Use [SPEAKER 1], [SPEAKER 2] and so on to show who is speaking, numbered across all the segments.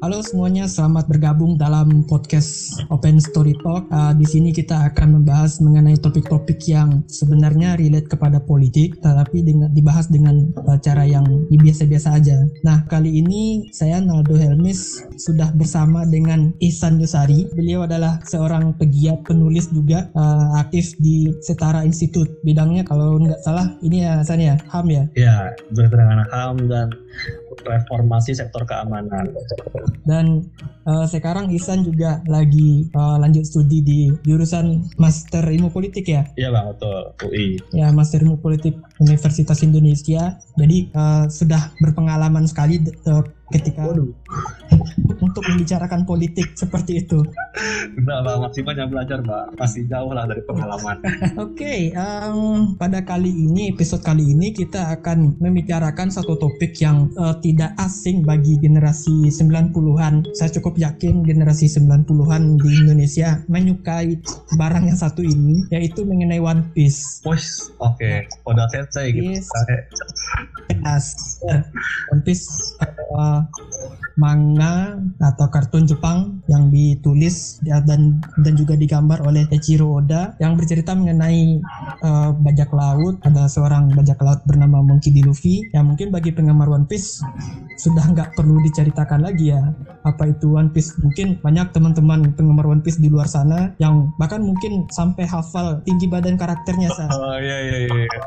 [SPEAKER 1] Halo semuanya, selamat bergabung dalam podcast Open Story Talk. Uh, di sini kita akan membahas mengenai topik-topik yang sebenarnya relate kepada politik, tetapi dengan dibahas dengan uh, cara yang biasa-biasa aja. Nah, kali ini saya Naldo Helmis sudah bersama dengan Ihsan Yusari. Beliau adalah seorang pegiat penulis juga uh, aktif di Setara Institute. Bidangnya kalau nggak salah ini ya San ya, HAM ya?
[SPEAKER 2] Ya, berkaitan HAM dan reformasi sektor keamanan.
[SPEAKER 1] Dan uh, sekarang Isan juga lagi uh, lanjut studi di jurusan Master Ilmu Politik ya?
[SPEAKER 2] Iya bang, betul. UI.
[SPEAKER 1] Ya, Master Ilmu Politik Universitas Indonesia. Jadi uh, sudah berpengalaman sekali uh, ketika Waduh. untuk membicarakan politik seperti itu.
[SPEAKER 2] Enggak, Mbak, masih banyak belajar, Mbak. Masih jauh lah dari pengalaman.
[SPEAKER 1] Oke, okay, um, pada kali ini, episode kali ini kita akan membicarakan satu topik yang uh, tidak asing bagi generasi 90-an. Saya cukup yakin generasi 90-an di Indonesia menyukai barang yang satu ini, yaitu mengenai One Piece.
[SPEAKER 2] Push, oke. Okay. Udah selesai gitu. Yes.
[SPEAKER 1] One Piece uh, manga atau kartun Jepang yang ditulis dan dan juga digambar oleh Eiichiro Oda yang bercerita mengenai uh, bajak laut ada seorang bajak laut bernama Monkey D. Luffy yang mungkin bagi penggemar One Piece sudah nggak perlu diceritakan lagi ya apa itu One Piece mungkin banyak teman-teman penggemar One Piece di luar sana yang bahkan mungkin sampai hafal tinggi badan karakternya
[SPEAKER 2] sah. Oh iya iya iya.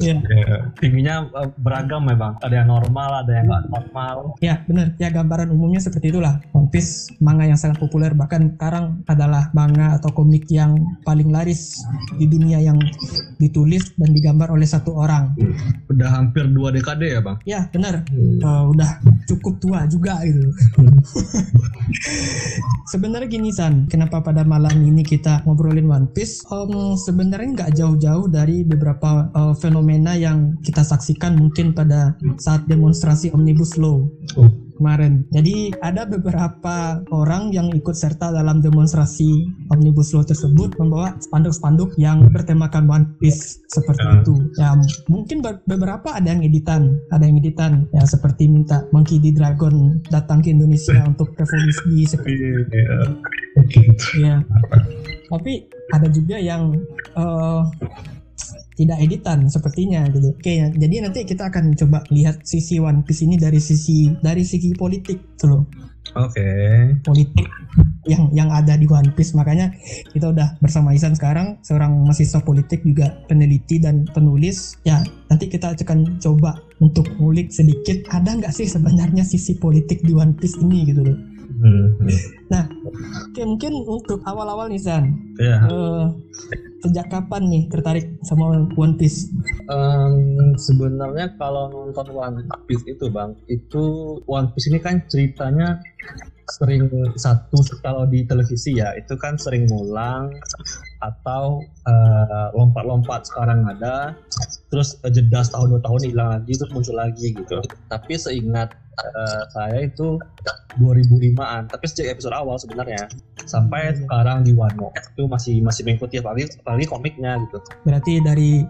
[SPEAKER 2] Iya. Ya. Tingginya eh, beragam ya bang. Ada yang normal, ada yang nggak normal.
[SPEAKER 1] Ya benar. Ya gambaran umumnya seperti itulah. One Piece manga yang sangat populer bahkan sekarang adalah manga atau komik yang paling laris di dunia yang ditulis dan digambar oleh satu orang.
[SPEAKER 2] Udah hampir dua dekade ya bang?
[SPEAKER 1] Ya benar. Hmm. Uh, udah cukup tua juga gitu. Sebenarnya gini San, kenapa pada malam ini kita ngobrolin One Piece? Um, Sebenarnya nggak jauh-jauh dari beberapa uh, fenomena yang kita saksikan mungkin pada saat demonstrasi Omnibus Law. Oh kemarin. Jadi ada beberapa orang yang ikut serta dalam demonstrasi Omnibus Law tersebut membawa spanduk-spanduk yang bertemakan One Piece seperti ya. itu. Ya mungkin beberapa ada yang editan, ada yang editan ya seperti minta Monkey D. Dragon datang ke Indonesia untuk revolusi seperti itu. Ya. ya. Tapi ada juga yang uh, tidak editan sepertinya gitu. Oke, jadi nanti kita akan coba lihat sisi One Piece ini dari sisi dari segi politik tuh loh.
[SPEAKER 2] Oke. Okay.
[SPEAKER 1] Politik yang yang ada di One Piece makanya kita udah bersama Isan sekarang seorang mahasiswa politik juga peneliti dan penulis ya nanti kita akan coba untuk ngulik sedikit ada nggak sih sebenarnya sisi politik di One Piece ini gitu loh Hmm. Nah, oke mungkin untuk awal-awal nih San, yeah. Iya. uh, sejak kapan nih tertarik sama One Piece?
[SPEAKER 2] Um, sebenarnya kalau nonton One Piece itu bang, itu One Piece ini kan ceritanya sering satu kalau di televisi ya itu kan sering ngulang atau uh, lompat-lompat sekarang ada terus jeda setahun dua tahun hilang lagi terus muncul lagi gitu. Tapi seingat uh, saya itu 2005-an tapi sejak episode awal sebenarnya sampai hmm. sekarang di Wano itu masih masih mengikuti apalagi apalagi komiknya gitu.
[SPEAKER 1] Berarti dari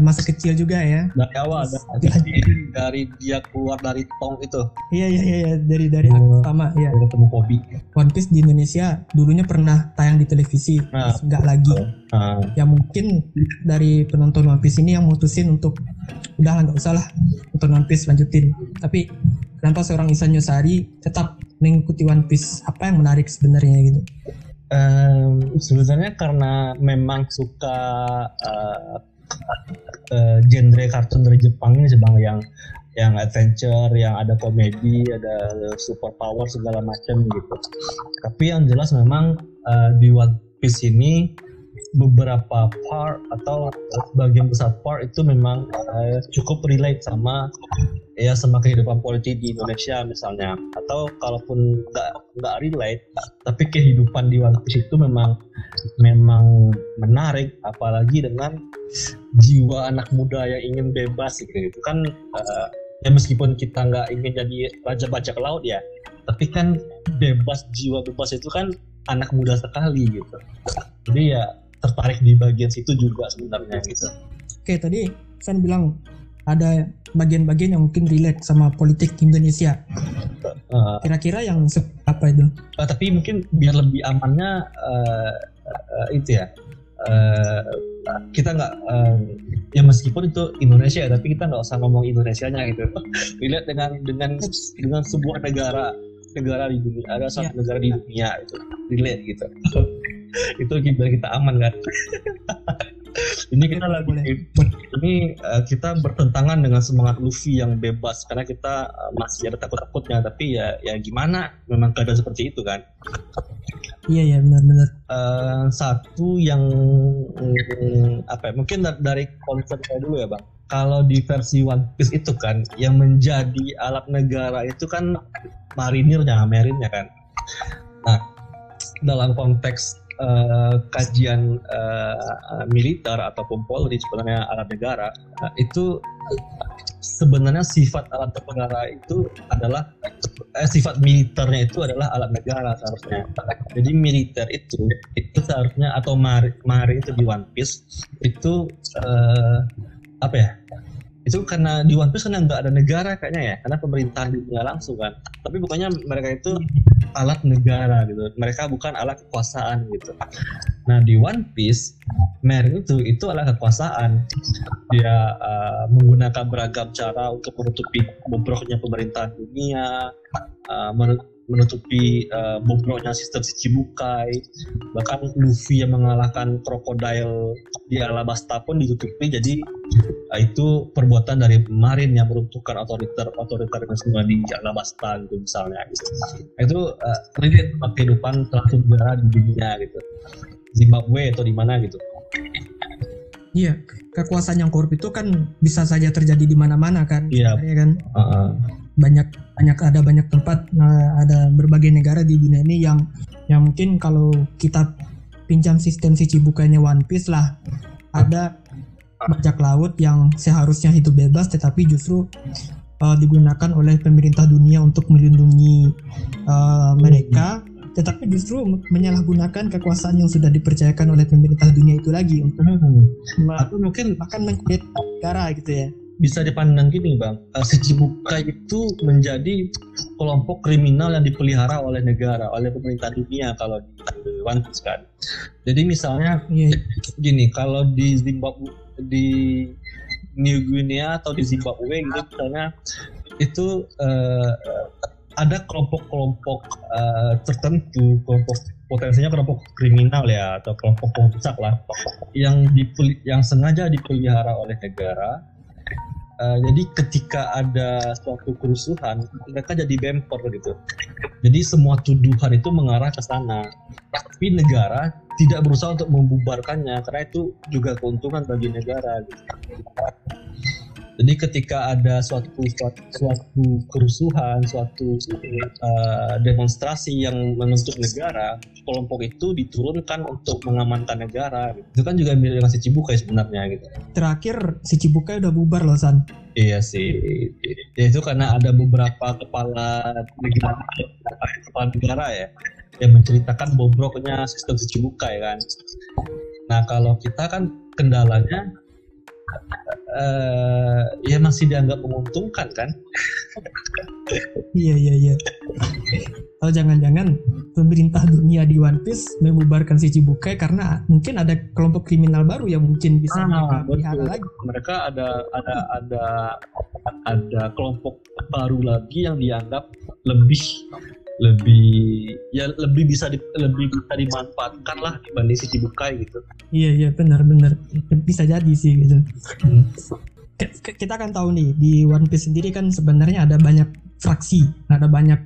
[SPEAKER 1] masa kecil juga ya?
[SPEAKER 2] Dari awal dari, dari dia keluar dari tong itu.
[SPEAKER 1] Iya iya iya dari dari oh, sama ya
[SPEAKER 2] ketemu Kobe.
[SPEAKER 1] One Piece di Indonesia dulunya pernah tayang di televisi nah, nggak lagi uh, ya mungkin dari penonton One Piece ini yang mutusin untuk udah nggak usah lah nonton One Piece lanjutin. Tapi kenapa seorang Isan Yosari tetap mengikuti One Piece? Apa yang menarik sebenarnya gitu?
[SPEAKER 2] Um, sebenarnya karena memang suka uh, uh, genre kartun dari Jepang ini sebang yang yang adventure, yang ada komedi, ada super power segala macam gitu. Tapi yang jelas memang uh, di One Piece ini beberapa part atau bagian besar part itu memang uh, cukup relate sama ya sama kehidupan politik di Indonesia misalnya. Atau kalaupun nggak nggak relate tapi kehidupan di waktu itu memang memang menarik. Apalagi dengan jiwa anak muda yang ingin bebas gitu. Itu kan uh, ya meskipun kita nggak ingin jadi raja bajak laut ya tapi kan bebas jiwa bebas itu kan anak muda sekali gitu. Jadi ya tertarik di bagian situ juga sebenarnya gitu.
[SPEAKER 1] Oke tadi saya bilang ada bagian-bagian yang mungkin relate sama politik Indonesia. Uh, Kira-kira yang apa itu?
[SPEAKER 2] Uh, tapi mungkin biar lebih amannya uh, uh, itu ya. Uh, kita nggak uh, ya meskipun itu Indonesia ya tapi kita nggak usah ngomong Indonesia-nya gitu dilihat dengan dengan dengan sebuah negara negara di dunia ada satu ya. negara di dunia itu relate gitu itu biar kita aman kan? Ini kita lagi ini uh, kita bertentangan dengan semangat Luffy yang bebas. Karena kita uh, masih ada takut-takutnya. Tapi ya ya gimana? Memang keadaan seperti itu kan?
[SPEAKER 1] Iya iya benar-benar.
[SPEAKER 2] Uh, satu yang um, apa ya, mungkin dari konsep saya dulu ya bang. Kalau di versi One Piece itu kan yang menjadi alat negara itu kan marinirnya marinnya kan? Nah dalam konteks uh, kajian uh, militer ataupun Polri sebenarnya alat negara uh, itu sebenarnya sifat alat negara itu adalah eh, sifat militernya itu adalah alat negara seharusnya. Jadi militer itu itu seharusnya atau mari mari itu di One Piece itu uh, apa ya? Itu karena di One Piece kan nggak ada negara kayaknya ya karena pemerintahan dunia langsung kan. Tapi bukannya mereka itu alat negara gitu. Mereka bukan alat kekuasaan gitu. Nah di One Piece Merry itu itu alat kekuasaan. Dia uh, menggunakan beragam cara untuk menutupi bobroknya pemerintahan dunia uh, menutupi uh, bobroknya sistem Shichibukai bahkan Luffy yang mengalahkan krokodil di Alabasta pun ditutupi. Jadi uh, itu perbuatan dari Marin yang meruntuhkan otoriter otoriterisme di Alabasta gitu misalnya. Gitu. itu uh, relate kehidupan suatu negara di dunia gitu. Zimbabwe atau di mana gitu
[SPEAKER 1] Iya, kekuasaan yang korup itu kan bisa saja terjadi di mana-mana kan.
[SPEAKER 2] Iya.
[SPEAKER 1] kan. Uh -uh banyak banyak ada banyak tempat nah, ada berbagai negara di dunia ini yang yang mungkin kalau kita pinjam sistem si cibukanya One Piece lah ada bajak laut yang seharusnya hidup bebas tetapi justru uh, digunakan oleh pemerintah dunia untuk melindungi uh, mereka tetapi justru menyalahgunakan kekuasaan yang sudah dipercayakan oleh pemerintah dunia itu lagi untuk hmm. atau mungkin bahkan mengkudeta negara gitu ya
[SPEAKER 2] bisa dipandang gini bang, si Cibuka itu menjadi kelompok kriminal yang dipelihara oleh negara, oleh pemerintah dunia kalau di One Piece kan. Jadi misalnya yeah. gini, kalau di Zimbabwe di New Guinea atau di Zimbabwe gitu misalnya itu uh, ada kelompok-kelompok uh, tertentu, kelompok potensinya kelompok kriminal ya atau kelompok pemusak lah yang yang sengaja dipelihara oleh negara Uh, jadi ketika ada suatu kerusuhan, mereka jadi bemper gitu. Jadi semua tuduhan itu mengarah ke sana. Tapi negara tidak berusaha untuk membubarkannya karena itu juga keuntungan bagi negara. Gitu. Jadi ketika ada suatu suatu, suatu kerusuhan, suatu uh, demonstrasi yang menuntut negara, kelompok itu diturunkan untuk mengamankan negara. Itu kan juga milik si Cibukai sebenarnya gitu.
[SPEAKER 1] Terakhir si Cibukai udah bubar loh San.
[SPEAKER 2] Iya sih. Ya itu karena ada beberapa kepala negara, kepala negara ya yang menceritakan bobroknya sistem si Cibukai kan. Nah kalau kita kan kendalanya uh, ya masih dianggap menguntungkan kan?
[SPEAKER 1] iya iya iya. Atau jangan-jangan pemerintah dunia di One Piece membubarkan si Cibukai karena mungkin ada kelompok kriminal baru yang mungkin bisa
[SPEAKER 2] ah, mereka lagi. Mereka ada ada ada ada kelompok baru lagi yang dianggap lebih lebih ya lebih bisa di, lebih bisa dimanfaatkan lah dibanding si Cibukai gitu.
[SPEAKER 1] Iya iya benar benar bisa jadi sih gitu. Hmm. Kita kan tahu nih di One Piece sendiri kan sebenarnya ada banyak fraksi, ada banyak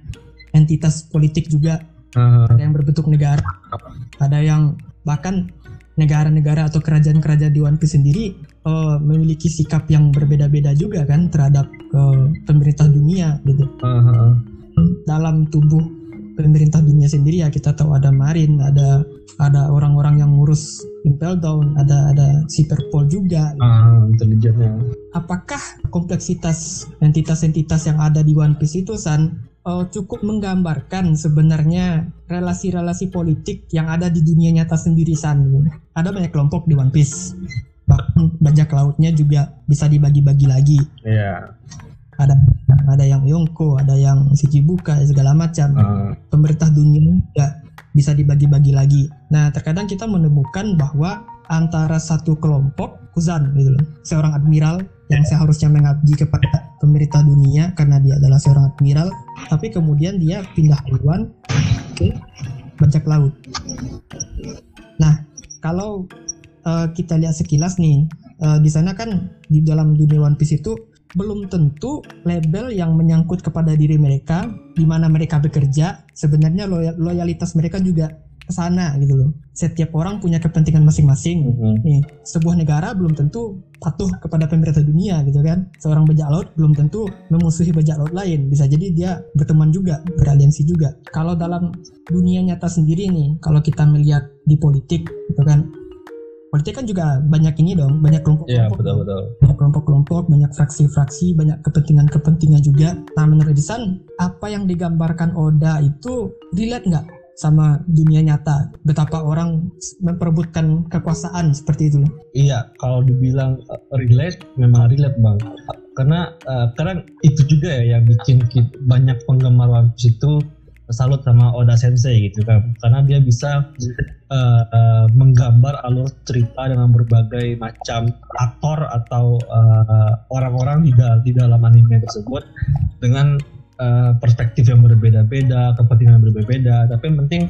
[SPEAKER 1] entitas politik juga, uh. ada yang berbentuk negara, ada yang bahkan negara-negara atau kerajaan-kerajaan di One Piece sendiri uh, memiliki sikap yang berbeda-beda juga kan terhadap uh, pemerintah dunia gitu. Uh -huh dalam tubuh pemerintah dunia sendiri ya kita tahu ada Marin, ada ada orang-orang yang ngurus Impel Down, ada ada Cyberpol juga.
[SPEAKER 2] Ah, intelijennya.
[SPEAKER 1] Apakah kompleksitas entitas-entitas yang ada di One Piece itu San uh, cukup menggambarkan sebenarnya relasi-relasi politik yang ada di dunia nyata sendiri San? Ada banyak kelompok di One Piece. Bahkan bajak lautnya juga bisa dibagi-bagi lagi.
[SPEAKER 2] Iya. Yeah
[SPEAKER 1] ada ada yang Yonko, ada yang Shichibuka segala macam.
[SPEAKER 2] Ah.
[SPEAKER 1] Pemerintah dunia nggak bisa dibagi-bagi lagi. Nah, terkadang kita menemukan bahwa antara satu kelompok Kuzan gitu loh, seorang admiral yang seharusnya mengabdi kepada pemerintah dunia karena dia adalah seorang admiral, tapi kemudian dia pindah haluan ke bajak laut. Nah, kalau uh, kita lihat sekilas nih, uh, di sana kan di dalam dunia One Piece itu belum tentu label yang menyangkut kepada diri mereka di mana mereka bekerja sebenarnya loyal, loyalitas mereka juga ke sana gitu loh. Setiap orang punya kepentingan masing-masing.
[SPEAKER 2] Mhm.
[SPEAKER 1] Nih, sebuah negara belum tentu patuh kepada pemerintah dunia gitu kan. Seorang bajak laut belum tentu memusuhi bajak laut lain. Bisa jadi dia berteman juga, beraliansi juga. Kalau dalam dunia nyata sendiri nih, kalau kita melihat di politik gitu kan. Politik kan juga banyak ini dong, banyak kelompok-kelompok.
[SPEAKER 2] Iya
[SPEAKER 1] dong
[SPEAKER 2] betul betul.
[SPEAKER 1] Kelompok-kelompok, banyak fraksi-fraksi, banyak kepentingan-kepentingan juga. Nah, menurut Isan, apa yang digambarkan Oda itu relate nggak sama dunia nyata? Betapa orang memperebutkan kekuasaan seperti itu.
[SPEAKER 2] Iya, kalau dibilang uh, relate, memang relate bang. Karena uh, karena itu juga ya yang bikin ki- banyak penggemar One itu salut sama Oda Sensei gitu kan. Karena dia bisa uh, uh, menggambar alur cerita dengan berbagai macam aktor atau uh, orang-orang di, dal- di dalam anime tersebut dengan uh, perspektif yang berbeda-beda, kepentingan yang berbeda-beda. Tapi yang penting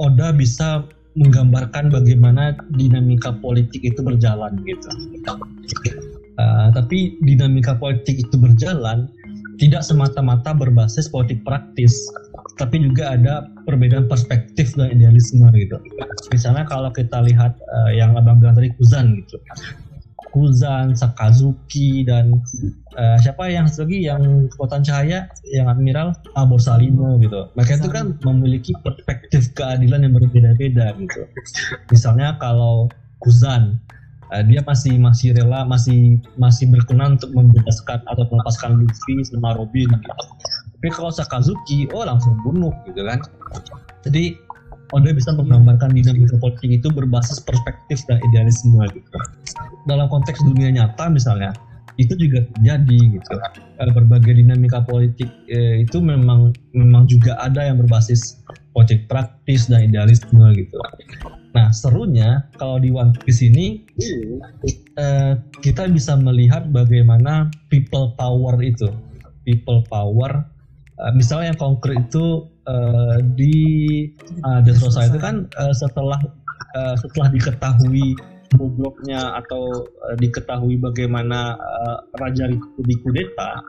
[SPEAKER 2] Oda bisa menggambarkan bagaimana dinamika politik itu berjalan gitu. Uh, tapi dinamika politik itu berjalan tidak semata-mata berbasis politik praktis, tapi juga ada perbedaan perspektif dan idealisme gitu. Misalnya kalau kita lihat uh, yang abang bilang tadi Kuzan gitu, Kuzan, Sakazuki dan uh, siapa yang lagi yang kekuatan cahaya, yang admiral ah, Borsalino gitu. Mereka itu kan memiliki perspektif keadilan yang berbeda-beda gitu. Misalnya kalau Kuzan uh, dia masih masih rela masih masih berkenan untuk membebaskan atau melepaskan Luffy sama Robin gitu. Tapi kalau Sakazuki oh langsung bunuh gitu kan. Jadi Oda bisa menggambarkan dinamika politik itu berbasis perspektif dan idealisme gitu. Dalam konteks dunia nyata misalnya itu juga terjadi gitu. Eh, Berbagai dinamika politik eh, itu memang memang juga ada yang berbasis politik praktis dan idealisme gitu. Nah serunya kalau di One Piece ini eh, kita bisa melihat bagaimana people power itu, people power. Eh, misalnya yang konkret itu eh, di uh, Dressrosa itu kan eh, setelah eh, setelah diketahui bobroknya atau eh, diketahui bagaimana eh, raja itu dikudeta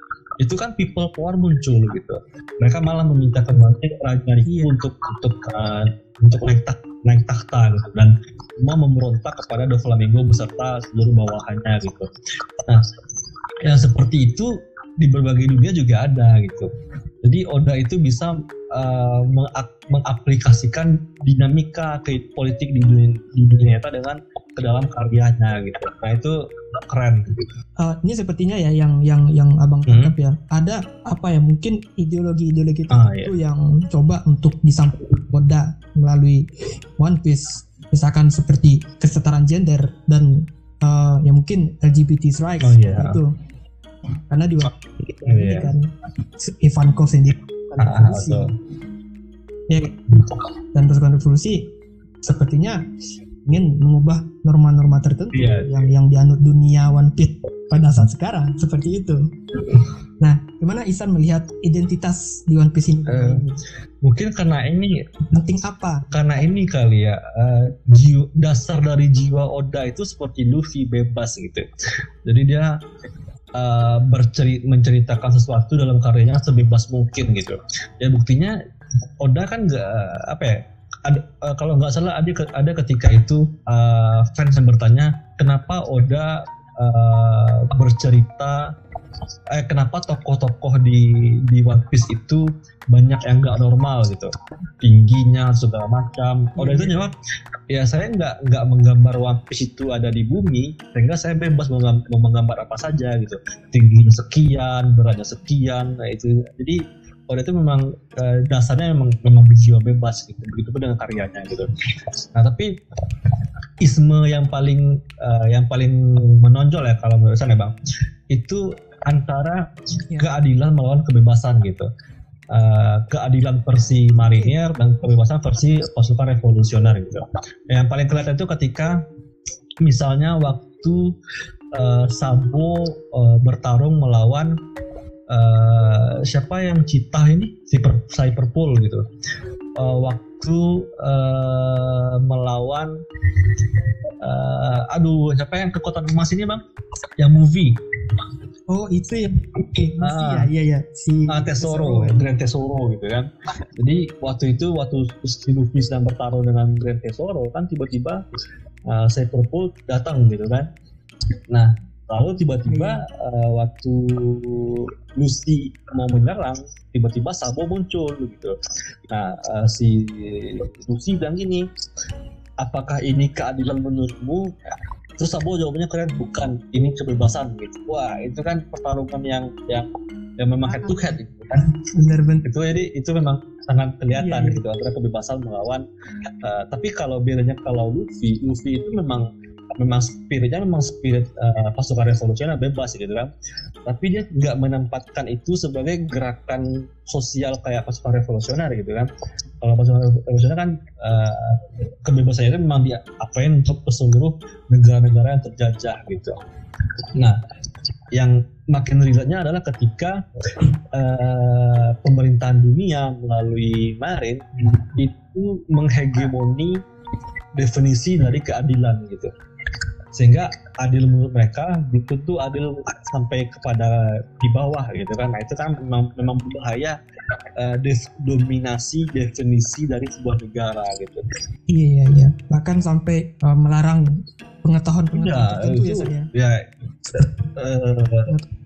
[SPEAKER 2] itu kan people power muncul gitu. Mereka malah meminta kembali raja itu
[SPEAKER 1] Iya.
[SPEAKER 2] untuk untuk eh, untuk naik tak naik takhta gitu. Dan semua memberontak kepada Doflamingo beserta seluruh bawahannya gitu. Nah yang seperti itu di berbagai dunia juga ada gitu jadi Oda itu bisa uh, mengaplikasikan dinamika ke politik di dunia, di dunia nyata dengan ke dalam karyanya gitu. Nah itu keren. Gitu.
[SPEAKER 1] Uh, ini sepertinya ya yang yang yang abang
[SPEAKER 2] Hmm.
[SPEAKER 1] tangkap ya. Ada apa ya mungkin ideologi-ideologi
[SPEAKER 2] Ah,
[SPEAKER 1] tertentu yang coba untuk disampaikan Oda melalui One Piece. Misalkan seperti kesetaraan gender dan uh, ya mungkin LGBT rights
[SPEAKER 2] Oh, iya.
[SPEAKER 1] itu. Karena di Piece
[SPEAKER 2] Oh,
[SPEAKER 1] ini
[SPEAKER 2] iya.
[SPEAKER 1] kan Ivankov sendiri kan
[SPEAKER 2] Ah,
[SPEAKER 1] revolusi.
[SPEAKER 2] betul.
[SPEAKER 1] ya dan pasukan revolusi sepertinya ingin mengubah norma-norma tertentu
[SPEAKER 2] Iya.
[SPEAKER 1] yang yang dianut dunia One Piece pada saat sekarang seperti itu. Nah, gimana Isan melihat identitas di One Piece ini?
[SPEAKER 2] Eh. Mungkin karena ini
[SPEAKER 1] Penting apa?
[SPEAKER 2] karena ini kali ya eh, jiwa, dasar dari jiwa Oda itu seperti Luffy bebas gitu. Jadi dia eh, berceri menceritakan sesuatu dalam karyanya sebebas mungkin gitu. Ya buktinya Oda kan nggak apa ya? Ada, eh, kalau nggak salah ada ada ketika itu eh, fans yang bertanya kenapa Oda eh, bercerita eh kenapa tokoh-tokoh di di One Piece itu banyak yang nggak normal gitu? Tingginya segala macam. Oda itu jawab ya saya nggak nggak menggambar One Piece itu ada di bumi sehingga saya bebas mau menggambar apa saja gitu. Tingginya sekian beratnya sekian nah itu. Jadi Oda itu memang eh, dasarnya memang memang berjiwa bebas gitu. Begitu pun dengan karyanya gitu. Nah tapi isme yang paling eh, yang paling menonjol ya kalau menurut saya bang itu antara ya. keadilan melawan kebebasan gitu. Uh, keadilan versi marinir dan kebebasan versi pasukan revolusioner gitu. Yang paling kelihatan itu ketika misalnya waktu uh, Sambo uh, bertarung melawan uh, siapa yang cita ini Cyber, Cyberpool gitu. Uh, waktu uh, melawan uh, aduh siapa yang kekuatan emas ini bang? Yang movie
[SPEAKER 1] Oh itu ya, oke, okay, ah, ya, iya ya,
[SPEAKER 2] si ah, Tesoro, Tesoro, Grand Tesoro gitu kan. Jadi waktu itu waktu si Luffy sedang bertarung dengan Grand Tesoro kan tiba-tiba uh, Cyberpool datang gitu kan. Nah lalu tiba-tiba uh, waktu Lucy mau menyerang tiba-tiba Sabo muncul gitu. Nah uh, si Lucy bilang gini, apakah ini keadilan menurutmu? Terus Sabo jawabannya keren bukan ini kebebasan. Gitu. Wah itu kan pertarungan yang yang yang memang head to head gitu kan.
[SPEAKER 1] Benar-benar
[SPEAKER 2] itu jadi itu memang sangat kelihatan iya, iya. gitu antara kebebasan melawan uh, tapi kalau bedanya kalau Luffy Luffy itu memang memang spiritnya memang spirit uh, pasukan revolusioner bebas gitu kan. Tapi dia nggak menempatkan itu sebagai gerakan sosial kayak pasukan revolusioner gitu kan. Kalau pasukan revolusioner kan uh, kebebasannya itu memang diapain untuk seluruh negara-negara yang terjajah gitu. Nah yang makin risetnya adalah ketika uh, pemerintahan dunia melalui Marin itu menghegemoni definisi dari keadilan gitu. Sehingga adil menurut mereka belum tentu adil sampai kepada di bawah gitu kan. Nah itu kan memang memang berbahaya uh, dominasi definisi dari sebuah negara gitu.
[SPEAKER 1] Iya iya iya. Bahkan sampai uh, melarang pengetahuan pengetahuan ya, tertentu
[SPEAKER 2] ya saya ya? Uh,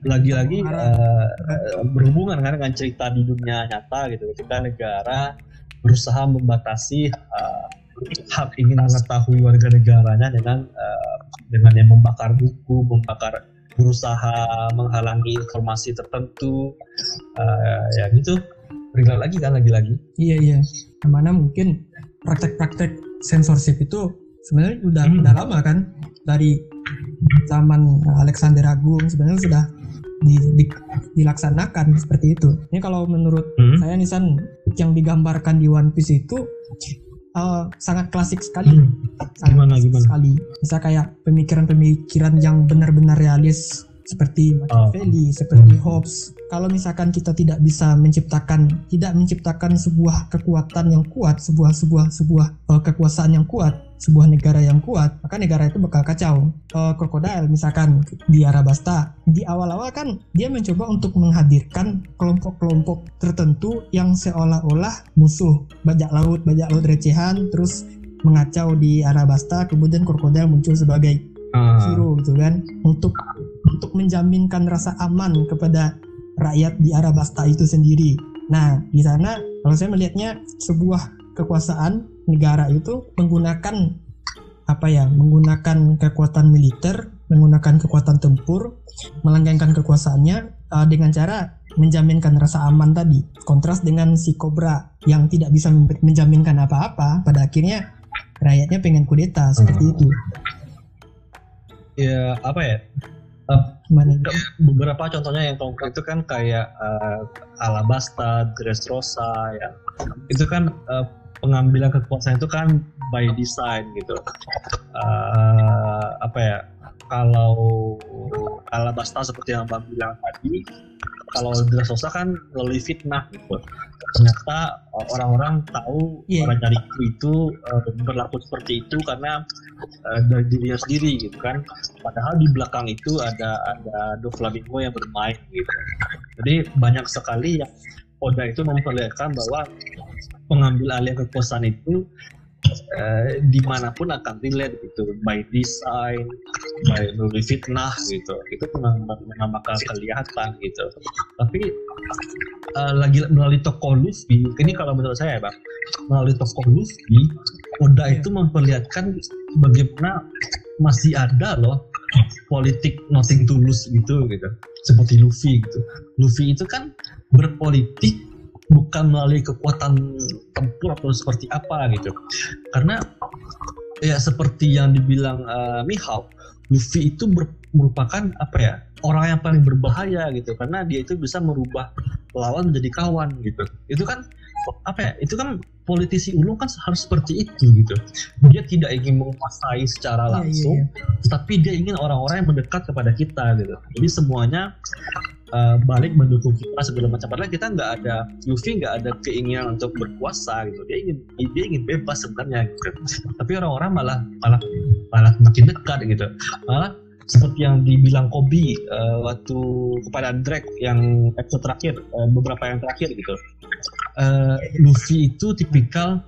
[SPEAKER 2] lagi-lagi uh, berhubungan kan dengan cerita di dunia nyata gitu. Ketika negara berusaha membatasi uh, hak ingin mengetahui warga negaranya dengan uh, dengan yang membakar buku, membakar berusaha menghalangi informasi tertentu, uh, ya gitu. Relate lagi kan lagi-lagi.
[SPEAKER 1] Iya iya. Mana mungkin praktek-praktek sensorship itu sebenarnya udah hmm. udah lama kan dari zaman Alexander Agung sebenarnya sudah di, di, dilaksanakan seperti itu. Ini kalau menurut hmm. saya Nisan yang digambarkan di One Piece itu uh, sangat klasik sekali. Hmm.
[SPEAKER 2] Sangat gimana gimana?
[SPEAKER 1] Sekali. Bisa kayak pemikiran-pemikiran yang benar-benar realis seperti Machiavelli, oh. seperti Hobbes. Kalau misalkan kita tidak bisa menciptakan, tidak menciptakan sebuah kekuatan yang kuat, sebuah sebuah sebuah uh, kekuasaan yang kuat, sebuah negara yang kuat, maka negara itu bakal kacau. Uh, Krokodil misalkan di Arabasta, di awal-awal kan dia mencoba untuk menghadirkan kelompok-kelompok tertentu yang seolah-olah musuh, bajak laut, bajak laut recehan, terus mengacau di Arabasta, kemudian krokodil muncul sebagai uh. hero gitu kan, untuk untuk menjaminkan rasa aman kepada rakyat di Arabasta itu sendiri. Nah, di sana kalau saya melihatnya sebuah kekuasaan negara itu menggunakan apa ya, menggunakan kekuatan militer, menggunakan kekuatan tempur, melanggengkan kekuasaannya uh, dengan cara menjaminkan rasa aman tadi. Kontras dengan si Cobra yang tidak bisa menjaminkan apa-apa, pada akhirnya rakyatnya pengen kudeta seperti hmm. itu.
[SPEAKER 2] Ya, apa ya? Beberapa contohnya yang konkret itu kan kayak uh, Alabasta, Dressrosa ya. Itu kan uh, pengambilan kekuasaan itu kan by design gitu. Uh, apa ya? Kalau Alabasta seperti yang Bang bilang tadi, kalau Dressrosa kan melalui fitnah gitu ternyata uh, orang-orang tahu yeah. orang cariku itu uh, berlaku seperti itu karena uh, dari dirinya sendiri gitu kan padahal di belakang itu ada ada Doflamingo yang bermain gitu jadi banyak sekali yang Oda itu memperlihatkan bahwa pengambil alih kekuasaan itu uh, di mana pun akan dilihat gitu by design by melalui fitnah gitu itu memang, bakal kelihatan gitu. Tapi uh, lagi melalui toko Luffy ini kalau menurut saya bang melalui toko Luffy Oda iya. itu memperlihatkan bagaimana masih ada loh politik nothing tulus gitu gitu. Seperti Luffy gitu. Luffy itu kan berpolitik bukan melalui kekuatan tempur atau seperti apa gitu. Karena ya seperti yang dibilang uh, Mihawk Luffy itu ber, merupakan apa ya orang yang paling berbahaya gitu. Karena dia itu bisa merubah lawan menjadi kawan gitu. Itu kan apa ya itu kan politisi ulung kan harus seperti itu gitu. Dia tidak ingin menguasai secara langsung yeah, yeah, yeah. tapi dia ingin orang-orang yang mendekat kepada kita gitu. Jadi semuanya uh, balik mendukung kita segala macam. Padahal kita nggak ada Luffy nggak ada keinginan untuk berkuasa gitu. Dia ingin dia ingin bebas sebenarnya gitu. Tapi orang-orang malah malah malah makin dekat gitu. Malah seperti yang dibilang Kobe uh, waktu kepada Drake yang episode terakhir uh, beberapa yang terakhir gitu uh, Luffy itu tipikal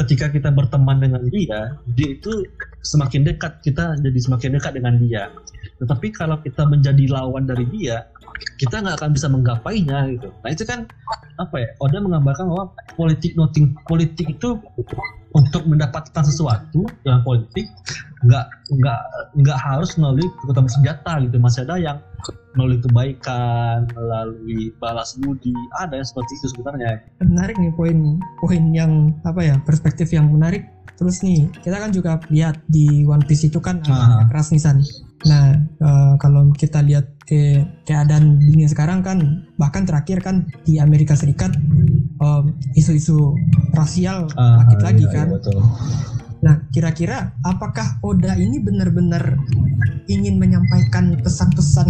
[SPEAKER 2] ketika kita berteman dengan dia dia itu semakin dekat kita jadi semakin dekat dengan dia tetapi kalau kita menjadi lawan dari dia kita nggak akan bisa menggapainya gitu. Nah itu kan apa ya? Oda menggambarkan bahwa politik noting politik itu untuk mendapatkan sesuatu dalam politik nggak nggak nggak harus melalui kekuatan senjata gitu. Masih ada yang melalui kebaikan, melalui balas budi, ada yang seperti itu sebenarnya.
[SPEAKER 1] Menarik nih poin poin yang apa ya perspektif yang menarik. Terus nih kita kan juga lihat di One Piece itu kan ada keras nisan Nah, uh, kalau kita lihat ke keadaan dunia sekarang kan, bahkan terakhir kan di Amerika Serikat isu isu-isu rasial uh, lagi iya, lagi kan. Iya, betul. Nah, kira-kira apakah Oda ini benar-benar ingin menyampaikan pesan-pesan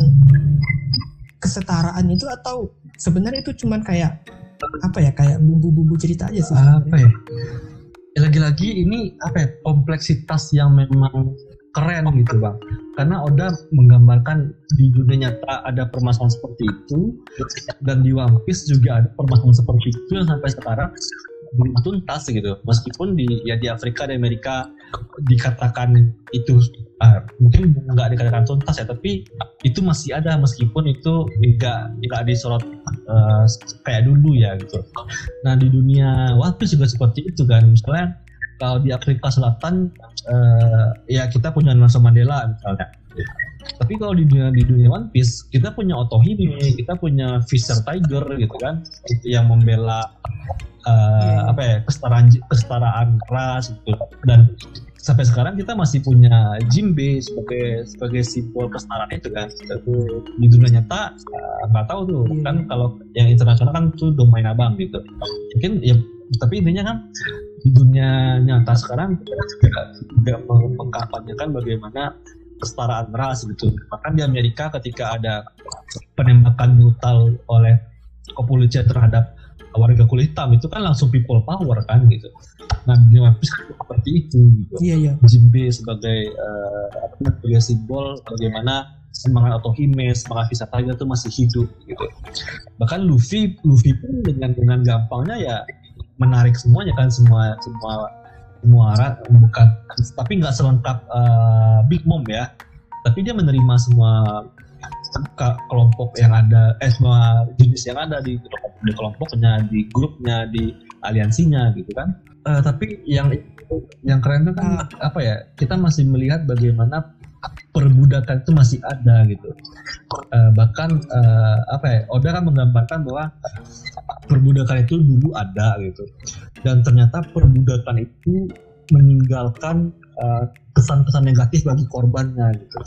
[SPEAKER 1] kesetaraan itu atau sebenarnya itu cuman kayak apa ya kayak bumbu-bumbu cerita aja sih?
[SPEAKER 2] Apa ya? Lagi-lagi ini apa ya kompleksitas yang memang keren gitu bang karena Oda menggambarkan di dunia nyata ada permasalahan seperti itu dan di One Piece juga ada permasalahan seperti itu yang sampai sekarang belum tuntas gitu. Meskipun di ya di Afrika dan Amerika dikatakan itu uh, mungkin nggak dikatakan tuntas ya tapi itu masih ada meskipun itu nggak nggak disorot uh, kayak dulu ya gitu. Nah di dunia One juga seperti itu kan. Misalnya kalau di Afrika Selatan uh, ya kita punya Nelson Mandela misalnya. Tapi kalau di dunia di dunia One Piece kita punya Otohime kita punya Fisher Tiger gitu kan itu yang membela uh, apa ya kesetaraan kesetaraan ras gitu. Dan sampai sekarang kita masih punya Jimbe sebagai sebagai simbol kesetaraan itu kan. Di dunia nyata eh, nggak uh, tahu tuh. Yeah. kan kalau yang internasional kan tuh domain abang gitu. Mungkin ya tapi intinya kan di dunia nyata sekarang kita juga tidak mengkampanyekan bagaimana kesetaraan ras gitu. Bahkan di Amerika ketika ada penembakan brutal oleh kepolisian terhadap warga kulit hitam itu kan langsung people power kan gitu. Nah di One Piece kan seperti itu gitu.
[SPEAKER 1] Iya iya.
[SPEAKER 2] Jinbe sebagai uh, sebagai simbol bagaimana semangat Otohime, semangat Visa Tiger itu masih hidup gitu. Bahkan Luffy, Luffy pun dengan dengan gampangnya ya menarik semuanya kan semua semua semua arah bukan tapi nggak selengkap uh, Big Mom ya. Tapi dia menerima semua kelompok yang ada eh semua jenis yang ada di, di kelompoknya di grupnya di aliansinya gitu kan. Uh, tapi yang yang keren itu kan apa ya kita masih melihat bagaimana perbudakan itu masih ada gitu. Uh, bahkan uh, apa ya? Oda kan menggambarkan bahwa perbudakan itu dulu ada gitu. Dan ternyata perbudakan itu meninggalkan uh, kesan-kesan negatif bagi korbannya gitu.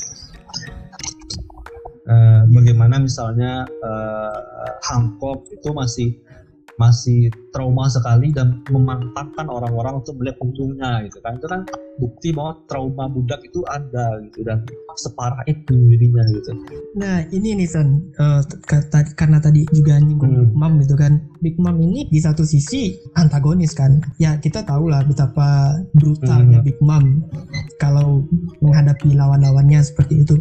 [SPEAKER 2] Uh, bagaimana misalnya uh, itu masih masih trauma sekali dan memantapkan orang-orang untuk melihat untungnya gitu kan itu kan bukti bahwa trauma budak itu ada gitu dan separah itu dirinya gitu.
[SPEAKER 1] Nah ini nih Son uh, karena tadi juga nyinggung hmm. Big Mom gitu kan Big Mom ini di satu sisi antagonis kan ya kita tahu lah betapa brutalnya hmm. Big Mom kalau menghadapi lawan-lawannya seperti itu.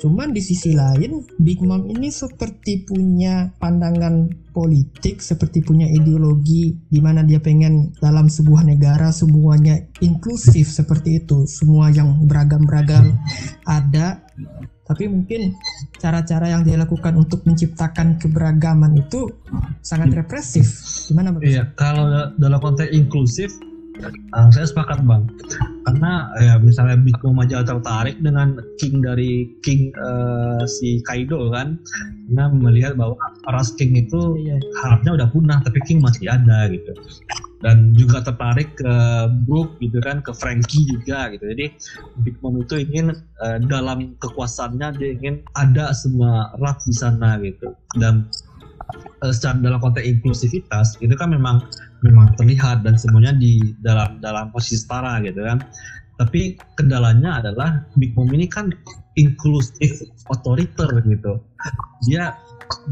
[SPEAKER 1] Cuman di sisi lain Big Mom ini seperti punya pandangan politik seperti punya ideologi di mana dia pengen dalam sebuah negara semuanya inklusif seperti itu. Semua yang beragam-beragam ada tapi mungkin cara-cara yang dia lakukan untuk menciptakan keberagaman itu sangat represif. Gimana
[SPEAKER 2] Iya kalau dalam konteks inklusif Uh, saya sepakat bang, karena ya misalnya Big Mom aja tertarik dengan King dari King uh, si Kaido kan, karena melihat bahwa ras King itu iya. harapnya udah punah, tapi King masih ada gitu. dan juga tertarik ke Brook gitu kan ke Frankie juga gitu jadi Big Mom itu ingin uh, dalam kekuasaannya dia ingin ada semua ras di sana gitu dan secara dalam konteks inklusivitas itu kan memang memang terlihat dan semuanya di dalam dalam posisi setara gitu kan. Tapi kendalanya adalah Big Mom ini kan inklusif otoriter gitu. Dia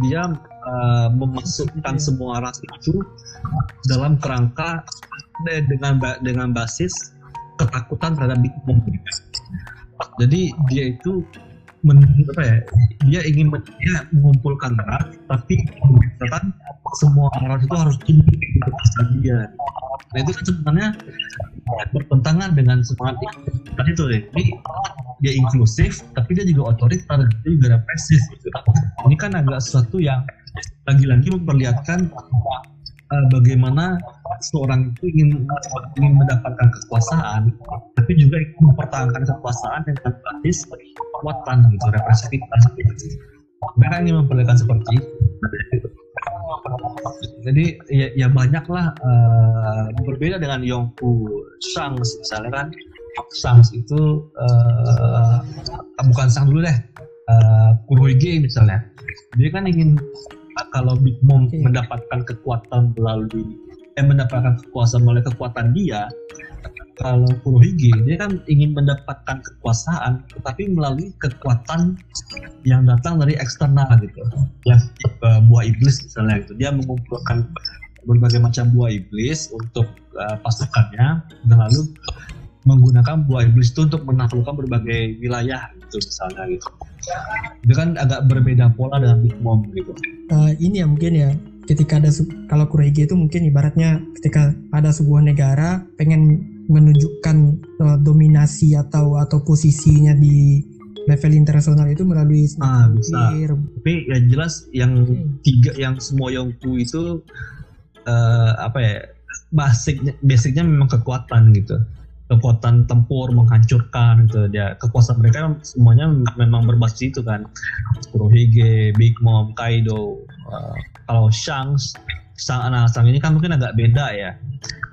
[SPEAKER 2] dia uh, memasukkan iya. semua ras itu dalam kerangka dengan dengan basis ketakutan terhadap Big Mom. Jadi dia itu men, apa ya dia ingin dia mengumpulkan ras tapi kan semua ras itu harus tunduk kepada dia nah itu kan sebenarnya bertentangan dengan semangat tadi itu deh jadi dia inklusif tapi dia juga otoriter dia juga represif gitu. ini kan agak sesuatu yang lagi-lagi memperlihatkan uh, bagaimana seorang itu ingin ingin mendapatkan kekuasaan tapi juga ingin mempertahankan kekuasaan dengan basis kekuatan gitu represivitas gitu. mereka ingin memperlihatkan seperti jadi ya, ya banyaklah uh, berbeda dengan Yongku Shangs misalnya kan. Shangs itu uh, bukan Sang dulu deh uh, Kurohige misalnya. Dia kan ingin kalau Big Mom okay. mendapatkan kekuatan melalui eh mendapatkan kekuasaan melalui kekuatan dia kalau Kurohige dia kan ingin mendapatkan kekuasaan tetapi melalui kekuatan yang datang dari eksternal gitu ya uh, buah iblis misalnya gitu dia mengumpulkan berbagai macam buah iblis untuk uh, pasukannya dan lalu menggunakan buah iblis itu untuk menaklukkan berbagai wilayah gitu misalnya gitu. Itu kan agak berbeda pola dengan Big Mom gitu.
[SPEAKER 1] Uh, ini ya mungkin ya ketika ada kalau Kurohige itu mungkin ibaratnya ketika ada sebuah negara pengen menunjukkan uh, dominasi atau atau posisinya di level internasional itu melalui
[SPEAKER 2] ah bisa. tapi ya jelas yang okay. tiga yang semua Yongku itu uh, apa ya basicnya basicnya memang kekuatan gitu kekuatan tempur menghancurkan gitu. Dia kekuasaan mereka semuanya memang berbasis itu kan. Kurohige, Big Mom, Kaido uh, kalau Shanks Sang nah Sang ini kan mungkin agak beda ya.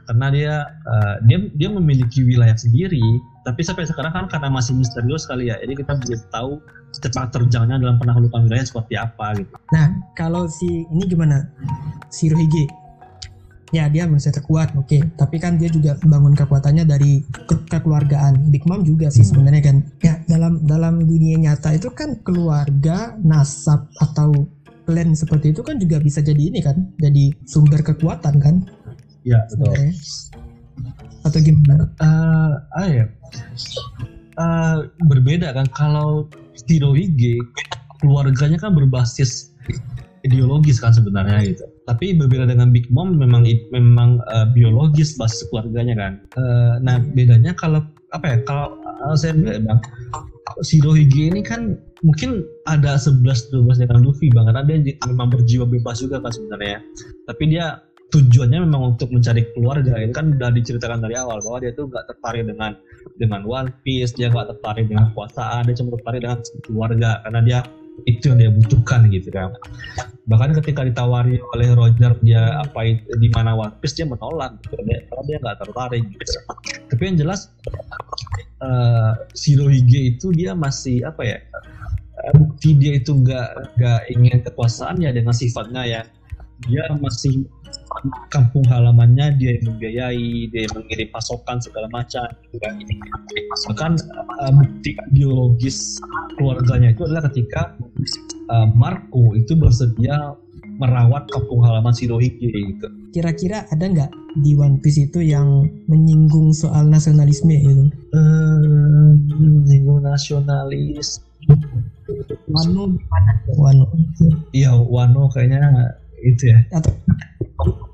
[SPEAKER 2] Karena dia uh, dia dia memiliki wilayah sendiri tapi sampai sekarang kan karena masih misterius sekali ya. Jadi kita belum tahu sepak terjangnya dalam penaklukan wilayah seperti apa gitu.
[SPEAKER 1] Nah kalau si ini gimana? Si Rohige ya dia manusia terkuat oke okay. tapi kan dia juga bangun kekuatannya dari ke kekeluargaan Big Mom juga sih sebenarnya kan ya dalam dalam dunia nyata itu kan keluarga nasab atau klan seperti itu kan juga bisa jadi ini kan jadi sumber kekuatan kan
[SPEAKER 2] Iya betul.
[SPEAKER 1] Atau gimana?
[SPEAKER 2] Uh, ah ya. Uh, berbeda kan kalau Shirohige keluarganya kan berbasis ideologis kan sebenarnya gitu. Tapi berbeda dengan Big Mom memang memang uh, biologis basis keluarganya kan. Uh, nah bedanya kalau apa ya kalau uh, saya bilang bang Shirohige ini kan mungkin ada 11-12 dengan Luffy bang karena dia memang berjiwa bebas juga kan sebenarnya. Tapi dia tujuannya memang untuk mencari keluarga. Itu kan udah diceritakan dari awal bahwa dia tuh nggak tertarik dengan dengan One Piece dia nggak tertarik dengan kekuasaan dia cuma tertarik dengan keluarga. Karena dia itu yang dia butuhkan gitu kan. Bahkan ketika ditawari oleh Roger dia apa di mana One Piece dia menolak gitu. Dia, karena dia nggak tertarik gitu. Tapi yang jelas uh, Shirohige itu dia masih apa ya bukti dia itu nggak nggak ingin kekuasaan ya dengan sifatnya ya dia masih kampung halamannya dia yang membiayai dia yang mengirim pasokan segala macam gitu kan bahkan uh, bukti biologis keluarganya itu adalah ketika uh, Marco itu bersedia merawat kampung halaman Shirohige gitu.
[SPEAKER 1] Kira-kira ada nggak di One Piece itu yang menyinggung soal nasionalisme gitu?
[SPEAKER 2] Uh, menyinggung nasionalis.
[SPEAKER 1] Wano Wano.
[SPEAKER 2] Iya, Wano kayaknya itu ya. Atau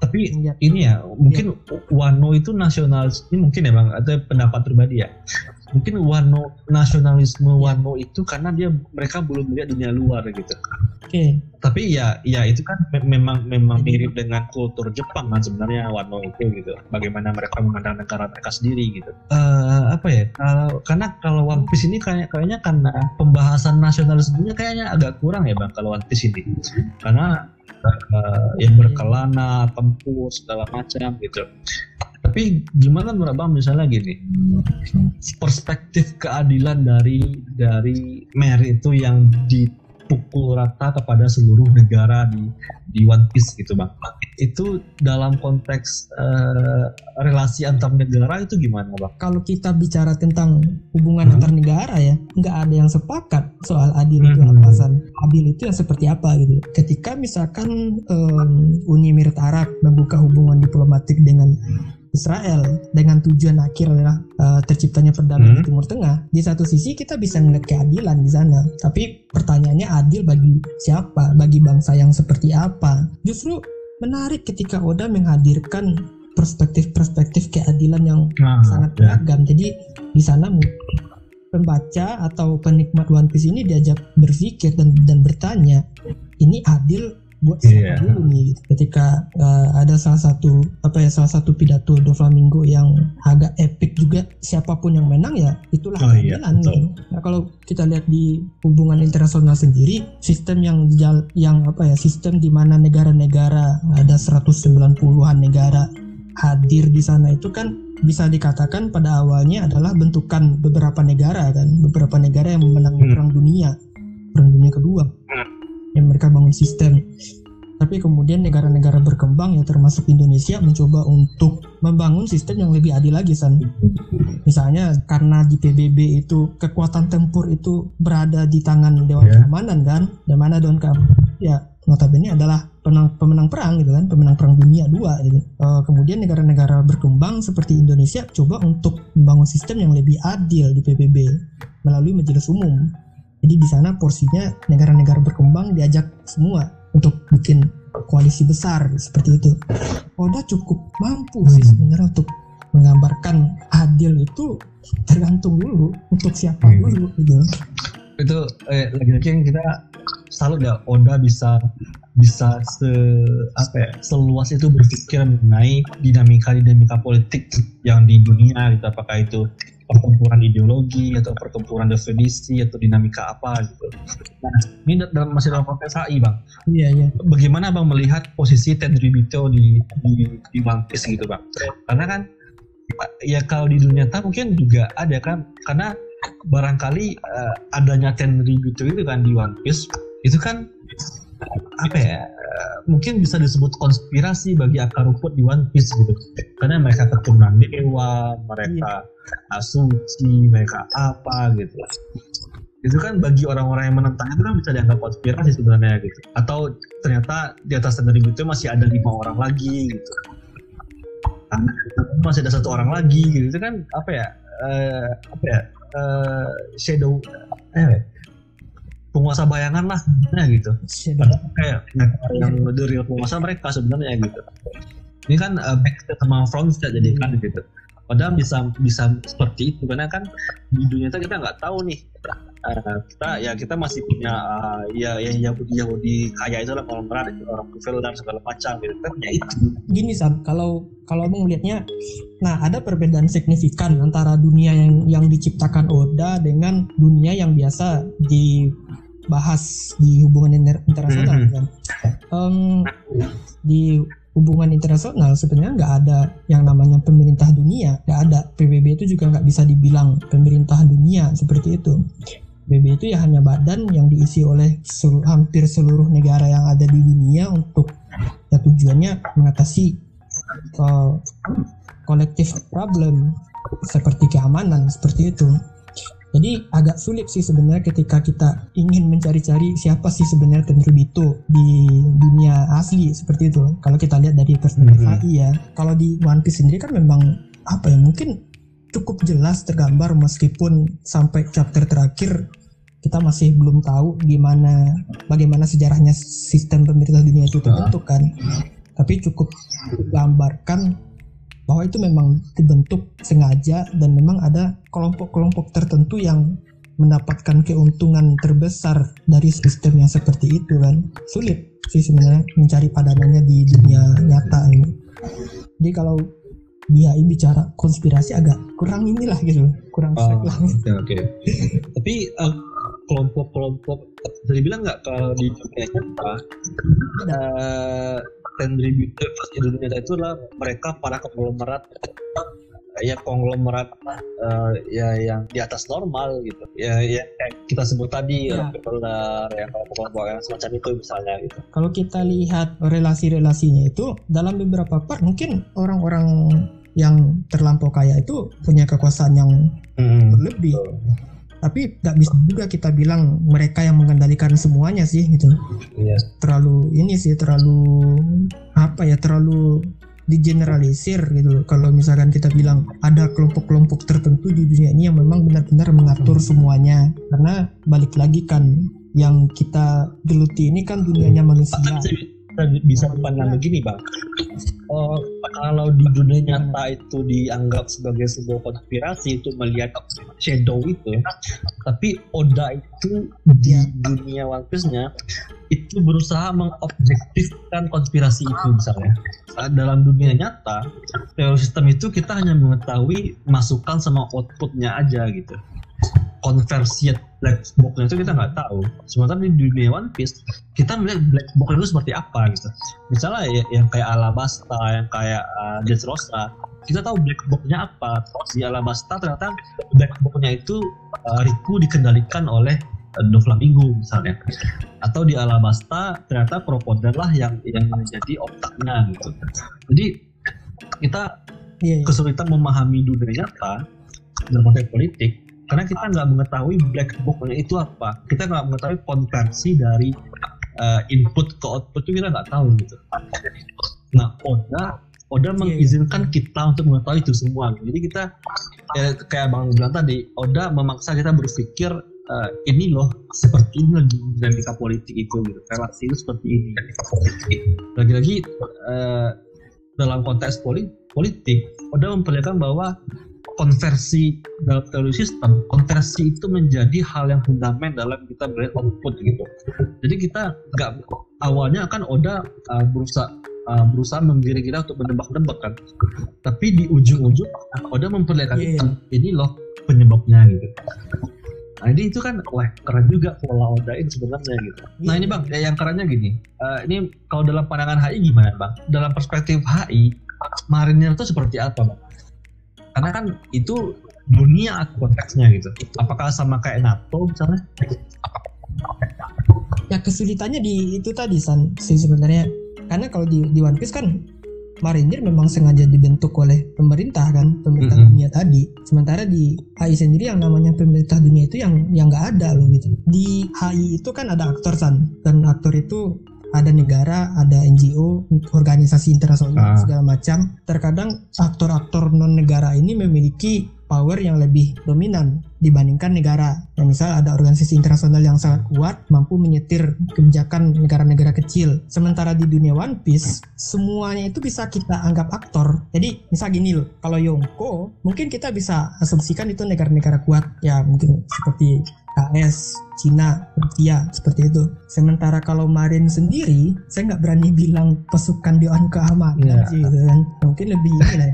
[SPEAKER 2] tapi ya. ini ya mungkin ya. Wano itu nasionalis ini mungkin ya bang atau pendapat pribadi ya mungkin Wano nasionalisme ya. Wano itu karena dia mereka belum melihat dunia luar gitu. Oke. Okay. Tapi ya ya itu kan me memang memang mirip dengan kultur Jepang kan sebenarnya Wano itu gitu. Bagaimana mereka memandang negara mereka sendiri gitu. Uh, apa ya? Kalau karena kalau One Piece ini kayak kayaknya karena pembahasan nasionalismenya kayaknya agak kurang ya bang kalau One Piece ini. Karena uh, yang berkelana, tempur segala macam gitu. Tapi gimana menurut Bang misalnya gini, perspektif keadilan dari dari Mary itu yang dipukul rata kepada seluruh negara di di One Piece gitu Bang. Itu dalam konteks uh, relasi antar negara itu gimana Bang?
[SPEAKER 1] Kalau kita bicara tentang hubungan hmm. antar negara ya, nggak ada yang sepakat soal adil itu hmm. apa san. Adil itu yang seperti apa gitu. Ketika misalkan um, Uni Emirat Arab membuka hubungan diplomatik dengan Israel dengan tujuan akhir adalah uh, terciptanya perdamaian hmm. di Timur Tengah. Di satu sisi kita bisa melihat keadilan di sana, tapi pertanyaannya adil bagi siapa? Bagi bangsa yang seperti apa? Justru menarik ketika Oda menghadirkan perspektif-perspektif keadilan yang nah, sangat ya. beragam. Jadi di sana pembaca atau penikmat One Piece ini diajak berpikir dan dan bertanya, ini adil buat yeah. dulu nih gitu. ketika uh, ada salah satu apa ya salah satu pidato Do Flamingo yang agak epic juga siapa pun yang menang ya itulah oh, iya, gitu. Nah kalau kita lihat di hubungan internasional sendiri sistem yang yang apa ya sistem di mana negara-negara ada 190-an negara hadir di sana itu kan bisa dikatakan pada awalnya adalah bentukan beberapa negara kan beberapa negara yang memenangi hmm. perang dunia perang dunia kedua hmm yang mereka bangun sistem. Tapi kemudian negara-negara berkembang ya termasuk Indonesia mencoba untuk membangun sistem yang lebih adil lagi san. Misalnya karena di PBB itu kekuatan tempur itu berada di tangan Dewan yeah. Keamanan kan? Dan mana Dewan Keamanan ya notabene adalah penang, pemenang perang gitu kan pemenang perang dunia dua gitu. Uh, kemudian negara-negara berkembang seperti Indonesia coba untuk membangun sistem yang lebih adil di PBB melalui majelis umum jadi di sana porsinya negara-negara berkembang diajak semua untuk bikin koalisi besar seperti itu. Oda cukup mampu sih sebenarnya untuk menggambarkan adil itu tergantung dulu untuk siapa hmm. dulu gitu.
[SPEAKER 2] Itu eh, lagi-lagi kita selalu ya Oda bisa bisa se apa ya seluas itu berpikir mengenai dinamika dinamika politik yang di dunia gitu apakah itu pertempuran ideologi atau pertempuran definisi atau dinamika apa gitu. Nah, ini dalam masih dalam konteks HI bang.
[SPEAKER 1] Iya iya.
[SPEAKER 2] Bagaimana bang melihat posisi Tenryubito di di di One Piece gitu bang? Karena kan ya kalau di dunia nyata mungkin juga ada kan karena barangkali uh, adanya Tenryubito itu kan di One Piece itu kan apa ya mungkin bisa disebut konspirasi bagi akar rumput di One Piece gitu. Karena mereka keturunan dewa mereka iya. asumsi mereka apa gitu. Itu kan bagi orang-orang yang menentang itu kan bisa dianggap konspirasi sebenarnya gitu. Atau ternyata di atas sendiri itu masih ada lima orang lagi gitu. Masih ada satu orang lagi gitu. Itu kan apa ya uh, apa ya uh, shadow eh penguasa bayangan lah nah gitu. Kayak yang dari penguasa mereka sebenarnya gitu. Ini kan uh, back to sama front jadi kan gitu. Padahal bisa bisa seperti itu karena kan di dunia itu kita nggak tahu nih. Uh, kita ya kita masih punya uh, ya yang Yahudi Yahudi kaya itu lah orang itu orang kafir dan segala macam gitu. Kan ya itu.
[SPEAKER 1] Gini Sam kalau kalau abang melihatnya nah ada perbedaan signifikan antara dunia yang yang diciptakan Oda dengan dunia yang biasa di bahas di hubungan inter internasional mm -hmm. kan? Um, di hubungan internasional sebenarnya nggak ada yang namanya pemerintah dunia nggak ada. PBB itu juga nggak bisa dibilang pemerintah dunia seperti itu. PBB itu ya hanya badan yang diisi oleh seluruh, hampir seluruh negara yang ada di dunia untuk ya tujuannya mengatasi uh, kolektif problem seperti keamanan seperti itu jadi agak sulit sih sebenarnya ketika kita ingin mencari-cari siapa sih sebenarnya Tenryubito di dunia asli seperti itu. Kalau kita lihat dari perspektif mm -hmm. ya, kalau di One Piece sendiri kan memang apa ya mungkin cukup jelas tergambar meskipun sampai chapter terakhir kita masih belum tahu gimana bagaimana sejarahnya sistem pemerintah dunia itu terbentuk kan. Tapi cukup gambarkan bahwa itu memang dibentuk sengaja dan memang ada kelompok-kelompok tertentu yang mendapatkan keuntungan terbesar dari sistem yang seperti itu kan? Sulit sih sebenarnya mencari padanannya di dunia nyata ini. Jadi kalau dia bicara konspirasi agak kurang inilah gitu kurang
[SPEAKER 2] oh, lah. oke okay, okay. tapi uh, kelompok-kelompok bisa dibilang nggak kalau di dunia nyata uh, contributor di dunia nyata itu adalah mereka para konglomerat. Ya konglomerat uh, ya yang di atas normal gitu. Ya ya kayak kita sebut tadi ya. Rockefeller yang kelompok-kelompok yang semacam itu misalnya gitu.
[SPEAKER 1] Kalau kita lihat relasi-relasinya itu dalam beberapa part mungkin orang-orang yang terlampau kaya itu punya kekuasaan yang hmm. berlebih tapi nggak bisa juga kita bilang mereka yang mengendalikan semuanya sih gitu.
[SPEAKER 2] Iya.
[SPEAKER 1] terlalu ini sih terlalu apa ya terlalu digeneralisir gitu. Kalau misalkan kita bilang ada kelompok-kelompok tertentu di dunia ini yang memang benar-benar mengatur semuanya. Karena balik lagi kan yang kita geluti ini kan dunianya manusia
[SPEAKER 2] bisa dipandang begini bang. Oh, kalau di dunia nyata itu dianggap sebagai sebuah konspirasi itu melihat shadow itu tapi Oda itu di dunia One Piece-nya itu berusaha mengobjektifkan konspirasi itu misalnya. Dalam dunia nyata teori sistem itu kita hanya mengetahui masukan sama outputnya aja gitu konversi black box itu kita nggak tahu. Sementara di dunia One Piece kita melihat black box itu seperti apa gitu. Misalnya ya, yang kayak Alabasta, yang kayak uh, Dressrosa, kita tahu black box-nya apa. Di Alabasta ternyata black box-nya itu uh, Riku dikendalikan oleh uh, Doflamingo misalnya. Atau di Alabasta ternyata Crocodile lah yang yang menjadi otaknya gitu. Jadi kita yeah, yeah. kesulitan memahami dunia nyata dalam konteks politik karena kita nggak mengetahui black box-nya itu apa. Kita nggak mengetahui konversi dari uh, input ke output itu kita nggak tahu gitu. Nah Oda Oda iya, iya. mengizinkan kita untuk mengetahui itu semua. Jadi kita ya, kayak bang bilang tadi Oda memaksa kita berpikir uh, ini loh seperti ini dinamika politik itu gitu. Relasi itu seperti ini. Lagi-lagi uh, dalam konteks politik Oda memperlihatkan bahwa konversi dalam teori sistem, konversi itu menjadi hal yang fundamental dalam kita melihat output gitu. Jadi kita nggak awalnya kan Oda uh, berusaha uh, berusaha menggiring kita untuk menebak-nebak kan. Tapi di ujung-ujung Oda memperlihatkan yeah. Iya. ini loh penyebabnya gitu. Nah ini itu kan wah keren juga pola Oda ini sebenarnya gitu. Nah ini bang, ya yang kerennya gini. Uh, ini kalau dalam pandangan HI gimana bang? Dalam perspektif HI, marinir itu seperti apa bang? Karena kan itu dunia konteksnya gitu. Apakah sama kayak NATO misalnya?
[SPEAKER 1] Ya kesulitannya di itu tadi san sih sebenarnya. Karena kalau di, di One Piece kan Marinir memang sengaja dibentuk oleh pemerintah kan pemerintah mm -hmm. dunia tadi. Sementara di HI sendiri yang namanya pemerintah dunia itu yang yang nggak ada loh gitu. Di HI itu kan ada aktor san. Dan aktor itu ada negara, ada NGO, organisasi internasional ah. segala macam. Terkadang aktor-aktor non negara ini memiliki power yang lebih dominan dibandingkan negara. Yang misal ada organisasi internasional yang sangat kuat mampu menyetir kebijakan negara-negara kecil. Sementara di dunia One Piece semuanya itu bisa kita anggap aktor. Jadi misal gini loh, kalau Yonko mungkin kita bisa asumsikan itu negara-negara kuat ya mungkin seperti AS, Cina, Rusia seperti itu. Sementara kalau Marin sendiri, saya nggak berani bilang pasukan Dewan Keamanan yeah. sih gitu kan. Mungkin lebih ya,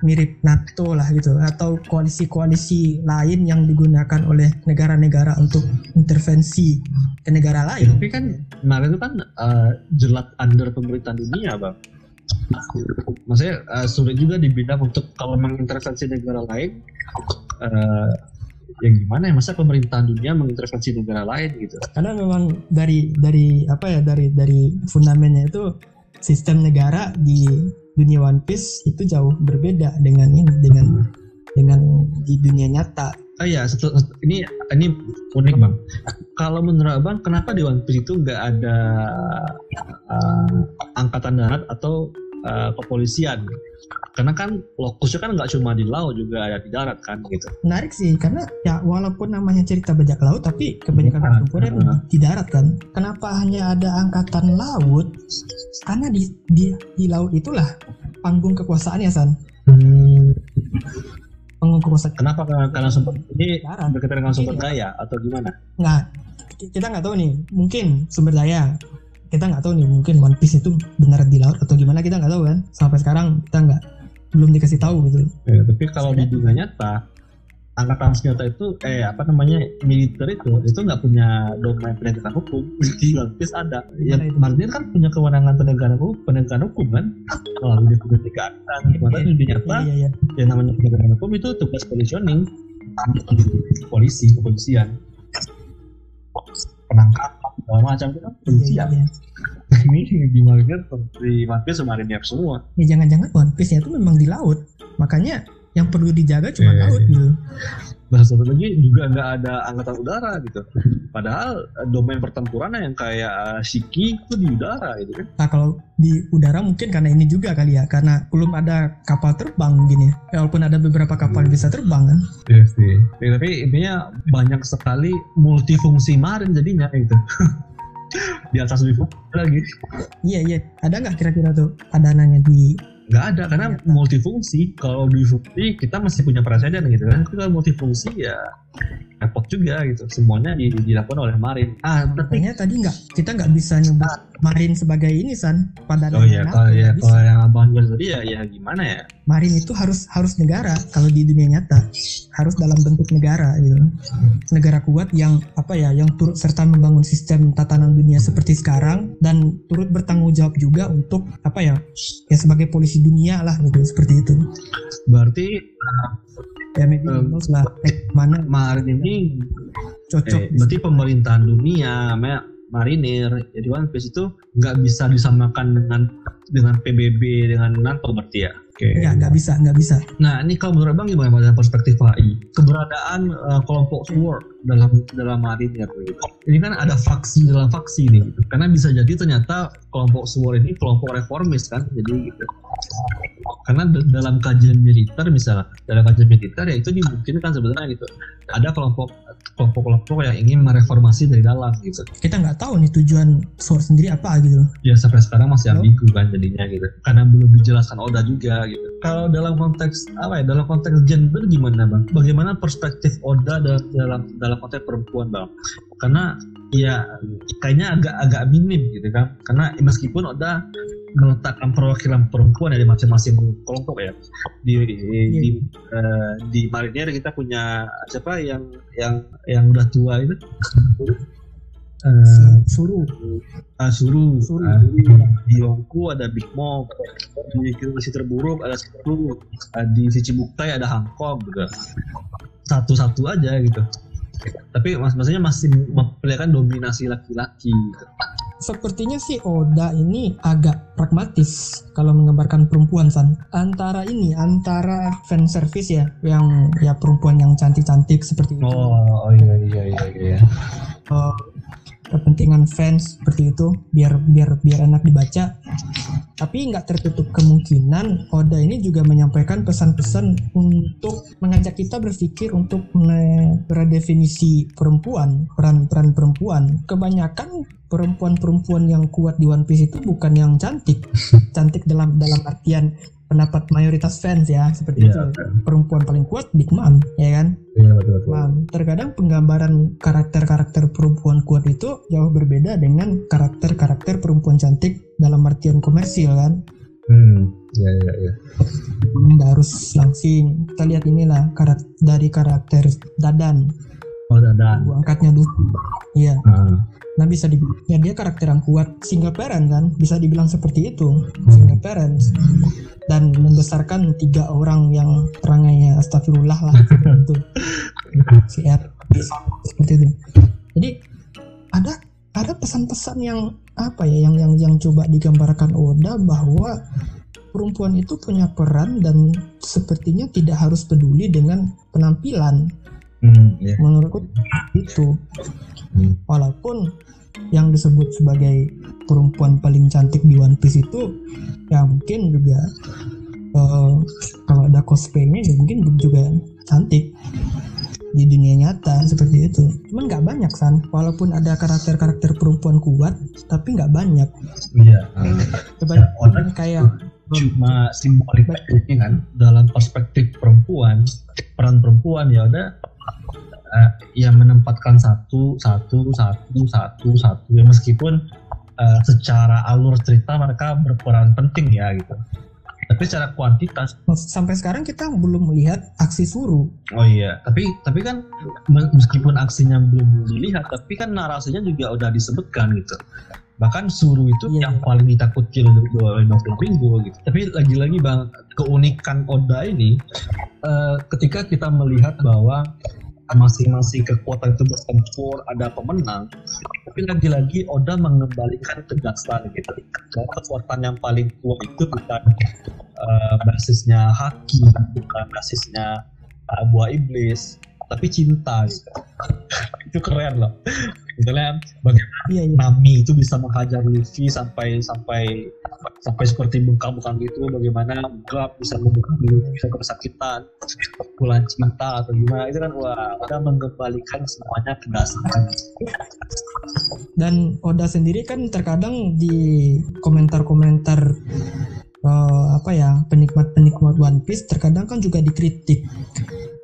[SPEAKER 1] mirip NATO lah gitu atau koalisi-koalisi lain yang digunakan oleh negara-negara untuk intervensi ke negara lain.
[SPEAKER 2] Tapi kan Marin itu kan uh, jelas under pemerintahan dunia, bang. Maksudnya uh, sulit juga dibilang untuk kalau mengintervensi negara lain. Uh, ya gimana ya? Masa pemerintahan dunia mengintervensi negara lain gitu?
[SPEAKER 1] Karena memang dari dari apa ya dari dari fundamennya itu sistem negara di dunia One Piece itu jauh berbeda dengan ini dengan dengan di dunia nyata.
[SPEAKER 2] Oh iya ini ini unik bang. Kalau menurut abang kenapa di One Piece itu nggak ada uh, angkatan darat atau uh, kepolisian. Karena kan lokusnya kan nggak cuma di laut juga ada di darat kan gitu.
[SPEAKER 1] Menarik sih karena ya walaupun namanya cerita bajak laut tapi kebanyakan pertempuran uh, di darat kan. Kenapa hanya ada angkatan laut? Karena di di, di laut itulah panggung kekuasaannya san. Hmm.
[SPEAKER 2] panggung kekuasaan. Kenapa karena, karena sumber ini berkaitan dengan sumber iya. daya atau gimana?
[SPEAKER 1] Nggak kita nggak tahu nih. Mungkin sumber daya kita nggak tahu nih mungkin One Piece itu benar di laut atau gimana kita nggak tahu kan. Sampai sekarang kita nggak belum dikasih tahu gitu.
[SPEAKER 2] Ya, tapi kalau di dunia nyata angkatan senjata itu eh apa namanya militer itu itu nggak punya domain penegakan hukum. Di One Piece ada. Ya marinir kan punya kewenangan penegakan hukum penegakan hukum kan? Melalui dokumen keadaan sementara di nyata
[SPEAKER 1] Iya, iya, iya.
[SPEAKER 2] yang namanya penegakan hukum itu tugas positioning polisi kepolisian. Penangkapan segala macam itu kan
[SPEAKER 1] Iya,
[SPEAKER 2] polisian
[SPEAKER 1] iya.
[SPEAKER 2] ini di marinir di One Piece marinir semua
[SPEAKER 1] Ya jangan-jangan One Piece-nya itu memang di laut. Makanya yang perlu dijaga cuma
[SPEAKER 2] Iya,
[SPEAKER 1] laut
[SPEAKER 2] iya.
[SPEAKER 1] gitu.
[SPEAKER 2] Nah satu lagi juga nggak ada angkatan udara gitu. Padahal eh, domain pertempuran yang kayak eh, Shiki itu di udara gitu kan.
[SPEAKER 1] Nah kalau di udara mungkin karena ini juga kali ya, karena belum ada kapal terbang gini. Ya, walaupun ada beberapa kapal yang bisa terbang kan.
[SPEAKER 2] Iya sih. Ya, tapi intinya banyak sekali multifungsi marin jadinya gitu. di atas lebih lagi
[SPEAKER 1] Iya iya. Ada nggak kira-kira tuh padanannya di
[SPEAKER 2] nggak ada karena
[SPEAKER 1] Ternyata.
[SPEAKER 2] multifungsi kalau difungsi kita masih punya presiden gitu kan tapi kalau multifungsi ya repot juga gitu. Semuanya di- dilakukan oleh marin. Ah tapi
[SPEAKER 1] Makanya tadi nggak kita nggak bisa nyebut marin sebagai ini san. Padanan
[SPEAKER 2] oh ya
[SPEAKER 1] yang
[SPEAKER 2] kalau
[SPEAKER 1] apa,
[SPEAKER 2] ya kalau yang abang bilang tadi ya ya gimana ya?
[SPEAKER 1] Marin itu harus harus negara kalau di dunia nyata. Harus dalam bentuk negara gitu. Negara kuat yang apa ya yang turut serta membangun sistem tatanan dunia seperti sekarang dan turut bertanggung jawab juga untuk apa ya ya sebagai polisi dunia lah gitu seperti itu.
[SPEAKER 2] Berarti
[SPEAKER 1] ya maybe
[SPEAKER 2] Um,
[SPEAKER 1] lah. Eh, mana?
[SPEAKER 2] Marin ini
[SPEAKER 1] cocok.
[SPEAKER 2] Eh, berarti pemerintahan dunia, ma- marinir, jadi One Piece itu nggak bisa disamakan dengan dengan PBB dengan NATO berarti ya. Oke.
[SPEAKER 1] nggak nggak bisa nggak bisa
[SPEAKER 2] Nah ini kalau menurut Bang gimana dari perspektif HI? Keberadaan eh, kelompok SWORD dalam dalam marinir gitu. Ini kan ada faksi dalam faksi nih gitu. Karena bisa jadi ternyata kelompok SWORD ini kelompok reformis kan. Jadi gitu. Karena dalam kajian militer misalnya, dalam kajian militer ya itu dimungkinkan sebenarnya gitu. Ada kelompok kelompok-kelompok yang ingin mereformasi dari dalam gitu.
[SPEAKER 1] kita nggak tahu nih tujuan SWORD sendiri apa gitu loh
[SPEAKER 2] Ya sampai sekarang masih ambigu kan jadinya gitu. Karena belum dijelaskan Oda juga gitu. Kalau dalam konteks apa ya? Dalam konteks gender gimana bang? Bagaimana perspektif Oda dalam dalam, dalam konteks perempuan bang? Karena ya kayaknya agak agak minim gitu kan. Karena meskipun Oda meletakkan perwakilan perempuan dari masing-masing kelompok ya di di, di, eh, di marinir kita punya siapa yang yang yang udah tua itu Eh,
[SPEAKER 1] suruh
[SPEAKER 2] Ah, Suru,
[SPEAKER 1] Suru.
[SPEAKER 2] Ah, di Yongku ada Big Mom, di Generasi Terburuk ada Suru, Ah, di Shichibukai ada Hancock gitu. Satu-satu aja gitu. Tapi mas maksudnya masih memperlihatkan dominasi laki-laki gitu.
[SPEAKER 1] Sepertinya sih Oda ini agak pragmatis kalau menggambarkan perempuan San. Antara ini, antara fan service ya, yang ya perempuan yang cantik-cantik seperti itu.
[SPEAKER 2] Oh, oh iya iya iya iya.
[SPEAKER 1] Eh, kepentingan fans seperti itu biar biar biar enak dibaca. Tapi nggak tertutup kemungkinan Oda ini juga menyampaikan pesan-pesan untuk mengajak kita berpikir untuk meredefinisi perempuan, peran-peran perempuan. Kebanyakan perempuan-perempuan yang kuat di One Piece itu bukan yang cantik, cantik dalam dalam artian pendapat mayoritas fans ya seperti
[SPEAKER 2] Iya,
[SPEAKER 1] itu. Perempuan paling kuat Big Mom, ya kan?
[SPEAKER 2] Iya betul betul.
[SPEAKER 1] Terkadang penggambaran karakter-karakter perempuan kuat itu jauh berbeda dengan karakter-karakter perempuan cantik dalam artian komersil kan.
[SPEAKER 2] Hmm, iya iya iya.
[SPEAKER 1] Nggak harus langsing. Kita lihat inilah karak dari karakter Dadan.
[SPEAKER 2] Oh dadan.
[SPEAKER 1] Gua angkatnya dulu. Iya.
[SPEAKER 2] Ah.
[SPEAKER 1] Nah bisa dibilang ya dia karakter yang kuat single parent kan. Bisa dibilang seperti itu. Single parents. Dan membesarkan tiga orang yang perangainya astagfirullah lah. itu. Si R. Seperti itu. Jadi ada ada pesan-pesan yang apa ya yang yang yang coba digambarkan Oda bahwa perempuan itu punya peran dan sepertinya tidak harus peduli dengan penampilan
[SPEAKER 2] Hmm, iya.
[SPEAKER 1] menurutku itu
[SPEAKER 2] Hmm.
[SPEAKER 1] walaupun yang disebut sebagai perempuan paling cantik di One Piece itu ya mungkin juga eh, kalau ada cosplaynya ya mungkin juga cantik di dunia nyata seperti itu cuman nggak banyak san walaupun ada karakter-karakter perempuan kuat tapi nggak banyak
[SPEAKER 2] Iya. ah.
[SPEAKER 1] kebanyakan
[SPEAKER 2] orang
[SPEAKER 1] kayak
[SPEAKER 2] cuma simbolik aja kan? dalam perspektif perempuan peran perempuan ya udah eh, ya menempatkan satu satu satu satu satu. Ya meskipun eh, secara alur cerita mereka berperan penting ya gitu. Tapi secara kuantitas
[SPEAKER 1] sampai sekarang kita belum melihat aksi suruh
[SPEAKER 2] oh iya tapi tapi kan meskipun aksinya belum dilihat tapi kan narasinya juga udah disebutkan gitu bahkan suruh itu yeah. yang paling ditakuti oleh Novel Pingu gitu. Tapi lagi-lagi bang keunikan Oda ini uh, ketika kita melihat bahwa masing-masing kekuatan itu bertempur ada pemenang tapi lagi-lagi Oda mengembalikan kejaksaan gitu bahwa kekuatan yang paling kuat itu bukan uh, basisnya haki bukan basisnya uh, buah iblis tapi cinta gitu. itu keren loh. Misalnya bagaimana iya, iya. Nami itu bisa menghajar Luffy sampai sampai sampai seperti bengkak-bengkak gitu. Bagaimana Gap bisa membuka Luffy bisa kesakitan pukulan cinta atau gimana. Itu kan wah udah mengembalikan semuanya ke dasar.
[SPEAKER 1] Dan Oda sendiri kan terkadang di komentar-komentar uh, apa ya penikmat-penikmat One Piece terkadang kan juga dikritik.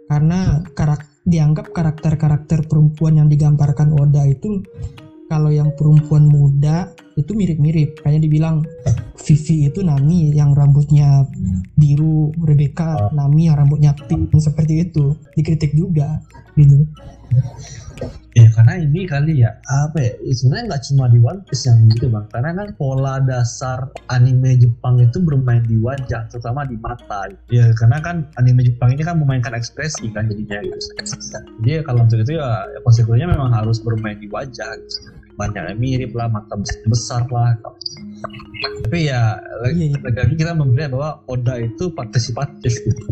[SPEAKER 1] Karena karakter dianggap karakter-karakter perempuan yang digambarkan Oda itu kalau yang perempuan muda itu mirip-mirip. Kayaknya dibilang Vivi itu Nami yang rambutnya biru Rebecca Nami yang rambutnya pink seperti itu. Dikritik juga gitu
[SPEAKER 2] ya karena ini kali ya apa ya sebenarnya nggak cuma di One Piece yang gitu bang. Karena kan pola dasar anime Jepang itu bermain di wajah terutama di mata. Ya karena kan anime Jepang ini kan memainkan ekspresi kan jadinya gitu. Jadi ya, kalau untuk itu ya, ya konsekuensinya memang harus bermain di wajah gitu. banyak yang mirip lah mata besar lah tapi ya lagi, iya, iya. lagi kita melihat bahwa Oda itu partisipatif gitu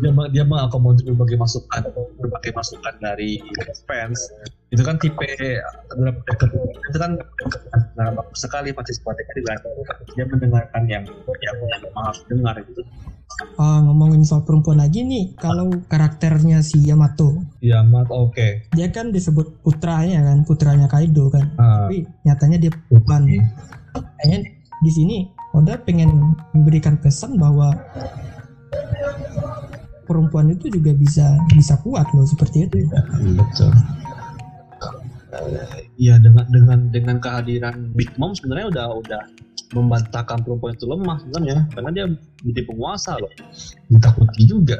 [SPEAKER 2] dia dia mengakomodir berbagai masukan berbagai masukan dari fans. Itu kan tipe itu kan nah, bagus sekali partisipatif juga dia mendengarkan yang yang, harus dengar gitu
[SPEAKER 1] uh, ngomongin soal perempuan lagi nih kalau karakternya si Yamato.
[SPEAKER 2] Yamato oke. Okay.
[SPEAKER 1] dia kan disebut putranya kan putranya Kaido kan. Uh, tapi nyatanya dia bukan. Kayaknya di sini Oda pengen memberikan pesan bahwa perempuan itu juga bisa bisa kuat loh seperti itu.
[SPEAKER 2] Betul. Iya dengan dengan dengan kehadiran Big Mom sebenarnya udah udah membantahkan perempuan itu lemah sebenarnya karena dia menjadi penguasa loh ditakuti juga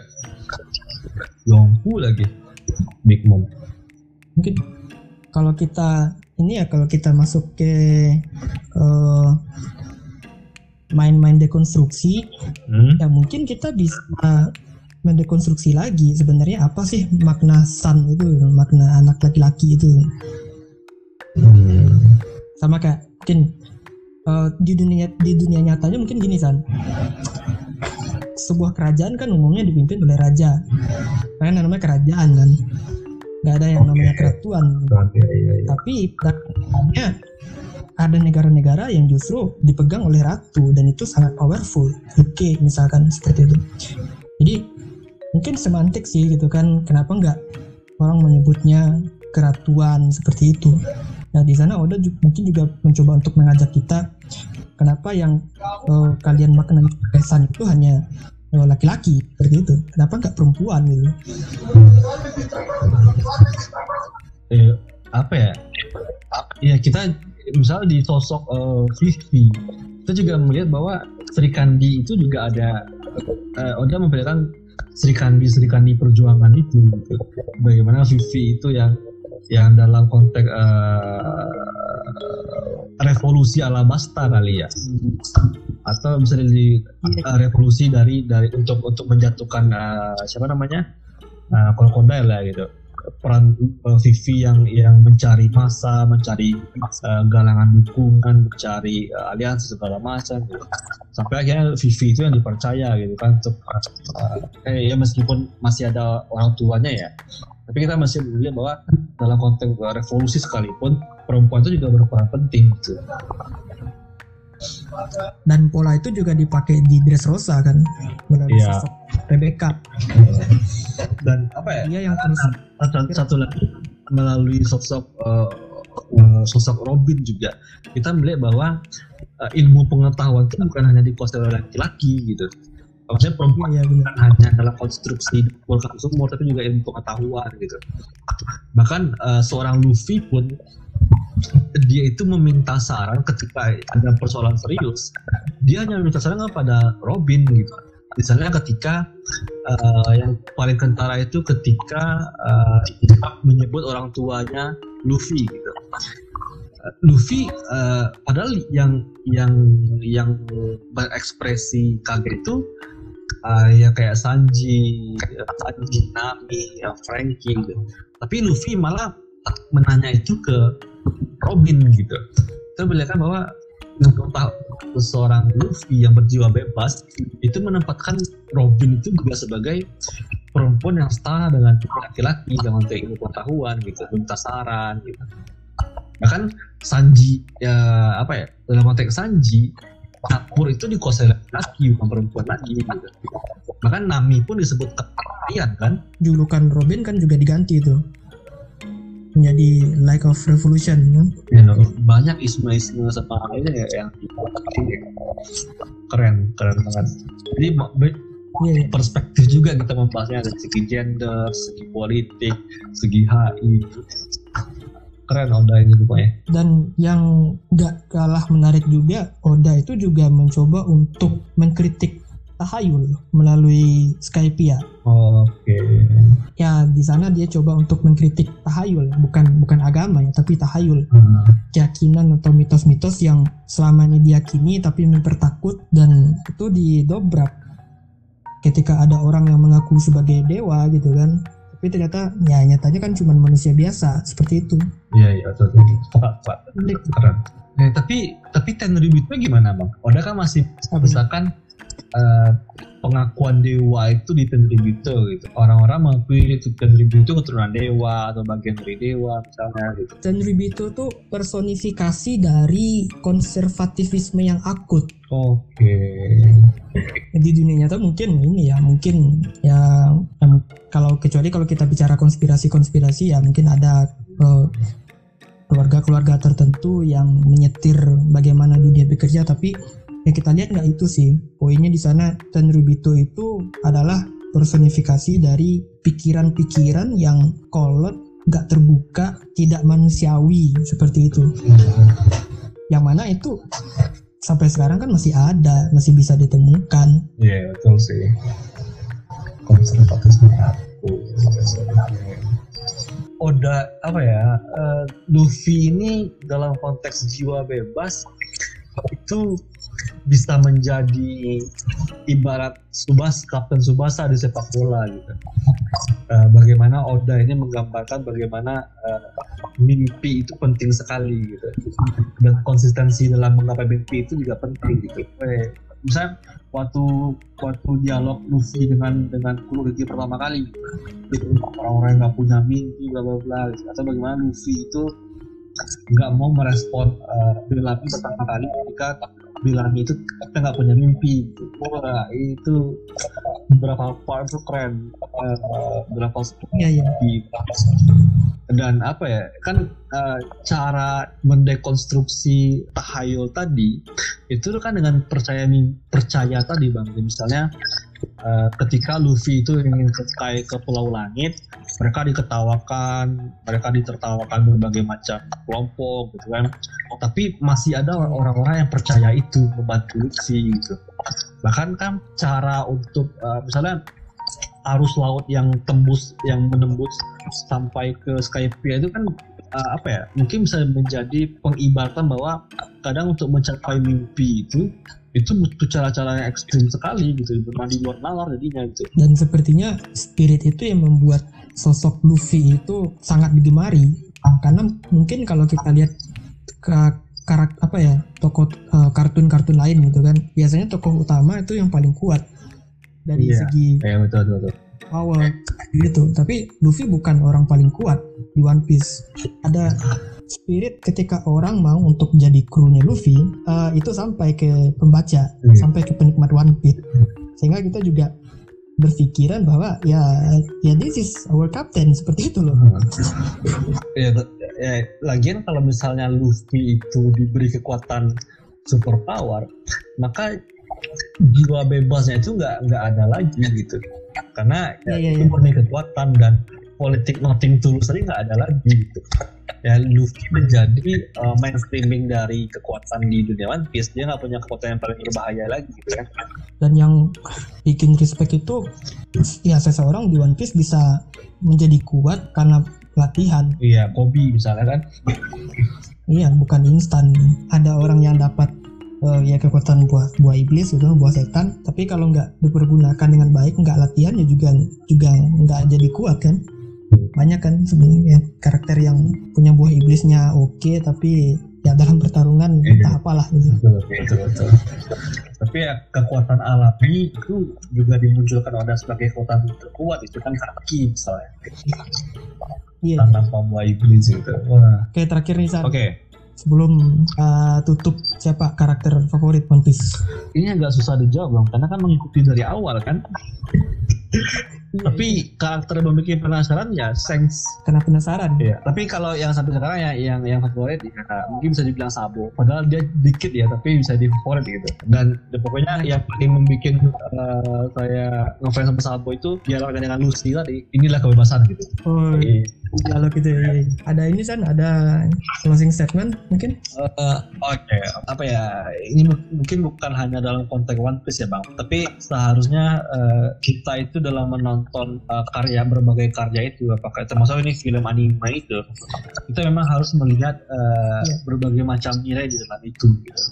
[SPEAKER 2] Yongku lagi Big Mom
[SPEAKER 1] mungkin kalau kita ini ya kalau kita masuk ke uh, main-main dekonstruksi hmm? ya mungkin kita bisa mendekonstruksi lagi. Sebenarnya apa sih makna sun itu makna anak laki-laki itu? Hmm. sama kayak mungkin uh, di dunia di dunia nyatanya mungkin gini san. Sebuah kerajaan kan umumnya dipimpin oleh raja. Karena namanya kerajaan kan? Nggak ada yang namanya keratuan. Iya, iya. tapi praktiknya ada negara-negara yang justru dipegang oleh ratu dan itu sangat powerful. UK misalkan seperti itu. Jadi mungkin semantik sih gitu kan. Kenapa nggak orang menyebutnya keratuan seperti itu? Nah di sana Oda juga, mungkin juga mencoba untuk mengajak kita kenapa yang uh, kalian maknai kesan itu hanya eh, laki-laki? Seperti itu. Kenapa nggak perempuan gitu?
[SPEAKER 2] Eh, apa ya? Ya kita misalnya di sosok uh, Vivi kita juga melihat bahwa Sri Kandi itu juga ada uh, Oda memperlihatkan Sri Kandi Sri Kandi perjuangan itu gitu. bagaimana Vivi itu yang yang dalam konteks uh, revolusi Alabasta kali ya. Atau bisa di uh, revolusi dari dari untuk untuk menjatuhkan uh, siapa namanya? Uh, krokodil lah gitu peran uh, Vivi yang yang mencari masa, mencari uh, galangan dukungan, mencari uh, aliansi segala macam. Gitu. Sampai akhirnya Vivi itu yang dipercaya gitu kan untuk uh, eh, ya meskipun masih ada orang tuanya ya. Tapi kita masih melihat bahwa dalam konteks revolusi sekalipun perempuan itu juga berperan penting gitu
[SPEAKER 1] dan pola itu juga dipakai di Dressrosa kan? Melalui yeah. sosok Rebecca.
[SPEAKER 2] Dan apa ya? Dia yang terus satu, satu lagi melalui sosok uh, sosok Robin juga kita melihat bahwa uh, ilmu pengetahuan itu bukan hanya dikuasai oleh laki-laki gitu. Maksudnya perempuan ya, bukan hanya dalam konstruksi kulkas sumur tapi juga ilmu pengetahuan gitu. Bahkan uh, seorang Luffy pun dia itu meminta saran ketika ada persoalan serius dia hanya meminta saran kepada Robin gitu misalnya ketika uh, yang paling kentara itu ketika uh, menyebut orang tuanya Luffy gitu Luffy uh, padahal yang yang yang berekspresi kaget itu uh, ya kayak Sanji, Sanji, Nami, ya Frankie gitu. Tapi Luffy malah menanya itu ke Robin gitu. Kita melihatkan bahwa seorang Luffy yang berjiwa bebas itu menempatkan Robin itu juga sebagai perempuan yang setara dengan laki-laki yang untuk ilmu pengetahuan gitu, minta saran gitu. Bahkan Sanji ya apa ya dalam konteks Sanji Nakpur itu dikuasai laki bukan perempuan lagi gitu. Bahkan Nami pun disebut kalian kan.
[SPEAKER 1] Julukan Robin kan juga diganti itu menjadi like of revolution kan?
[SPEAKER 2] ya banyak isme-isme sama ini ya yang keren keren banget jadi yeah. perspektif juga kita membahasnya dari segi gender segi politik segi HI keren Oda ini pokoknya
[SPEAKER 1] dan yang gak kalah menarik juga Oda itu juga mencoba untuk mengkritik tahayul melalui Skypia.
[SPEAKER 2] Oh, Oke. Okay.
[SPEAKER 1] Ya di sana dia coba untuk mengkritik tahayul, bukan bukan agama ya, tapi tahayul. Hmm. Keyakinan atau mitos-mitos yang selama ini diyakini tapi mempertakut dan itu didobrak ketika ada orang yang mengaku sebagai dewa gitu kan. Tapi ternyata ya nyatanya kan cuma manusia biasa seperti itu.
[SPEAKER 2] Iya iya betul. Keren. Eh, tapi tapi Tenryubito gimana bang? Oda kan masih misalkan uh, pengakuan dewa itu di Tenryubito gitu. Orang-orang mengakui itu Tenryubito keturunan dewa atau bagian dari dewa misalnya gitu.
[SPEAKER 1] Tenryubito tuh personifikasi dari konservatifisme yang akut.
[SPEAKER 2] Oke. Okay.
[SPEAKER 1] Di dunia nyata mungkin ini ya, mungkin ya, ya kalau kecuali kalau kita bicara konspirasi-konspirasi ya mungkin ada uh, keluarga-keluarga tertentu yang menyetir bagaimana dunia bekerja tapi yang kita lihat nggak itu sih. Poinnya di sana Tenrubito itu adalah personifikasi dari pikiran-pikiran yang kolot nggak terbuka tidak manusiawi seperti itu. Yang mana itu sampai sekarang kan masih ada masih bisa ditemukan.
[SPEAKER 2] Iya yeah, betul sih. Konservatisme aku Oda apa ya uh, Luffy ini dalam konteks jiwa bebas itu bisa menjadi ibarat Subas Kapten Subasa di sepak bola gitu. Uh, bagaimana Oda ini menggambarkan bagaimana uh, mimpi itu penting sekali gitu. Dan konsistensi dalam menggapai mimpi itu juga penting gitu. Eh, misalnya waktu waktu dialog Luffy dengan dengan Kurohige pertama kali gitu, orang-orang yang nggak punya mimpi bla bla bla gitu. atau bagaimana Luffy itu nggak mau merespon uh, pertama kali ketika bilang itu kita nggak punya mimpi wah itu beberapa part itu keren. Uh, beberapa
[SPEAKER 1] ya, ya.
[SPEAKER 2] dan apa ya kan uh, cara mendekonstruksi tahayul tadi itu kan dengan percaya percaya tadi bang. Misalnya uh, ketika Luffy itu ingin sampai ke Pulau Langit, mereka diketawakan, mereka ditertawakan berbagai macam kelompok gitu kan. Tapi masih ada orang-orang yang percaya itu membantu Luffy gitu. Bahkan kan cara untuk uh, misalnya arus laut yang tembus yang menembus sampai ke Skypiea itu kan uh, apa ya mungkin bisa menjadi pengibaratan bahwa kadang untuk mencapai mimpi itu itu butuh cara-cara yang ekstrim sekali gitu di luar nalar jadinya gitu
[SPEAKER 1] dan sepertinya spirit itu yang membuat sosok Luffy itu sangat digemari karena mungkin kalau kita lihat ke karakter apa ya tokoh uh, kartun-kartun lain gitu kan biasanya tokoh utama itu yang paling kuat dari
[SPEAKER 2] iya,
[SPEAKER 1] segi
[SPEAKER 2] iya, betul, betul, betul.
[SPEAKER 1] Power gitu tapi Luffy bukan orang paling kuat di One Piece ada spirit ketika orang mau untuk jadi krunya Luffy uh, itu sampai ke pembaca, hmm. sampai ke penikmat One Piece. Sehingga kita juga berpikiran bahwa ya ya this is our captain seperti itu loh.
[SPEAKER 2] ya, ya lagian kalau misalnya Luffy itu diberi kekuatan super power, maka jiwa bebasnya itu nggak nggak ada lagi gitu. Karena ya, ya, ya, itu murni kekuatan dan politik nothing tulus tadi nggak ada lagi gitu. Ya Luffy menjadi uh, mainstreaming dari kekuatan di dunia One Piece dia nggak punya kekuatan yang paling berbahaya lagi gitu kan.
[SPEAKER 1] Dan yang bikin respect itu ya seseorang di One Piece bisa menjadi kuat karena latihan
[SPEAKER 2] iya Kobe misalnya kan.
[SPEAKER 1] Iya bukan instan. Ada orang yang dapat uh, ya kekuatan buah buah iblis gitu buah setan. Tapi kalau nggak dipergunakan dengan baik nggak latihan ya juga juga nggak jadi kuat kan? Banyak kan sebenarnya karakter yang punya buah iblisnya oke okay, tapi ya dalam pertarungan
[SPEAKER 2] Iya.
[SPEAKER 1] entah apalah gitu.
[SPEAKER 2] Betul betul betul. Tapi ya kekuatan alami itu juga dimunculkan oleh sebagai kekuatan terkuat itu kan kaki misalnya.
[SPEAKER 1] Iya.
[SPEAKER 2] Tanpa buah iblis gitu. Wah.
[SPEAKER 1] Kayak terakhir nih San,
[SPEAKER 2] oke
[SPEAKER 1] sebelum uh, tutup siapa karakter favorit One Piece?
[SPEAKER 2] Ini agak susah dijawab bang karena kan mengikuti dari awal kan tapi karakter yang membuat penasaran ya Sengs
[SPEAKER 1] karena penasaran
[SPEAKER 2] Iya. Tapi kalau yang sampai sekarang ya yang yang favorit ya mungkin bisa dibilang Sabo. Padahal dia dikit ya tapi bisa di favorit gitu. Dan, dan pokoknya yang paling membuat eh, saya ngefans sama Sabo itu dialognya dengan Lucy tadi. Inilah kebebasan gitu.
[SPEAKER 1] oh
[SPEAKER 2] Iya.
[SPEAKER 1] dialog gitu ya ada ini San ada closing statement mungkin
[SPEAKER 2] Eh, Oke, apa ya? Ini mu- mungkin bukan hanya dalam konteks One Piece ya bang, tapi seharusnya eh, kita itu dalam menonton eh, karya berbagai karya itu, apakah termasuk ini film anime itu, kita memang harus melihat
[SPEAKER 1] Iya.
[SPEAKER 2] berbagai macam nilai di dalam itu, gitu.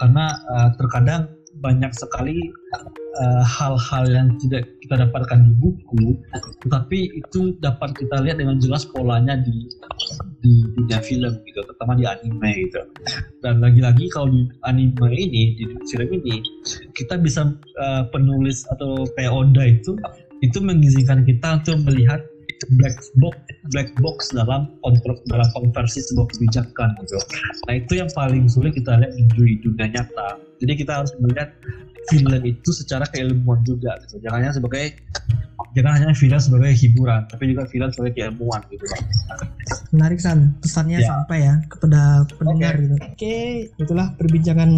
[SPEAKER 2] karena eh, terkadang banyak sekali hal-hal yang tidak kita dapatkan di buku, tetapi itu dapat kita lihat dengan jelas polanya di di dunia film gitu, terutama di anime gitu. Dan lagi-lagi kalau di anime ini, di film ini, kita bisa eh, penulis atau kayak Oda itu itu mengizinkan kita untuk melihat black box black box dalam kontrol dalam konversi sebuah kebijakan gitu. Nah itu yang paling sulit kita lihat di du- dunia nyata. Jadi kita harus melihat film itu secara keilmuan juga gitu. Jangan hanya sebagai jangan hanya film sebagai hiburan, tapi juga film sebagai keilmuan gitu. Bang.
[SPEAKER 1] menarik San pesannya
[SPEAKER 2] Ya.
[SPEAKER 1] sampai ya kepada pendengar gitu oke itulah perbincangan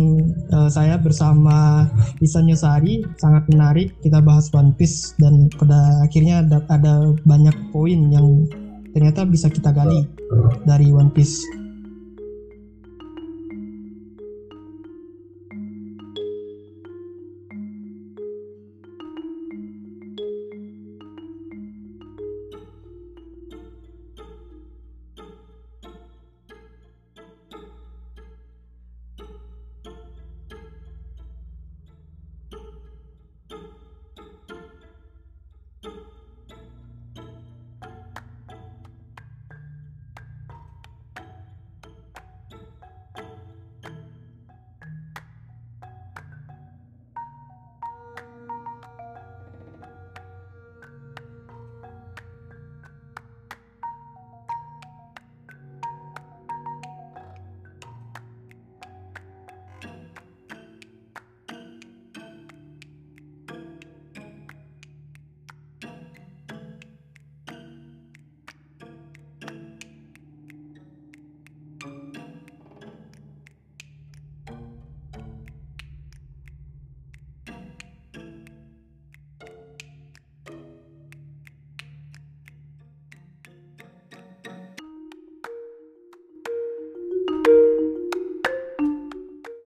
[SPEAKER 1] eh, saya bersama Isan Yosari sangat menarik kita bahas One Piece dan pada akhirnya ada, ada banyak poin yang ternyata bisa kita gali dari One Piece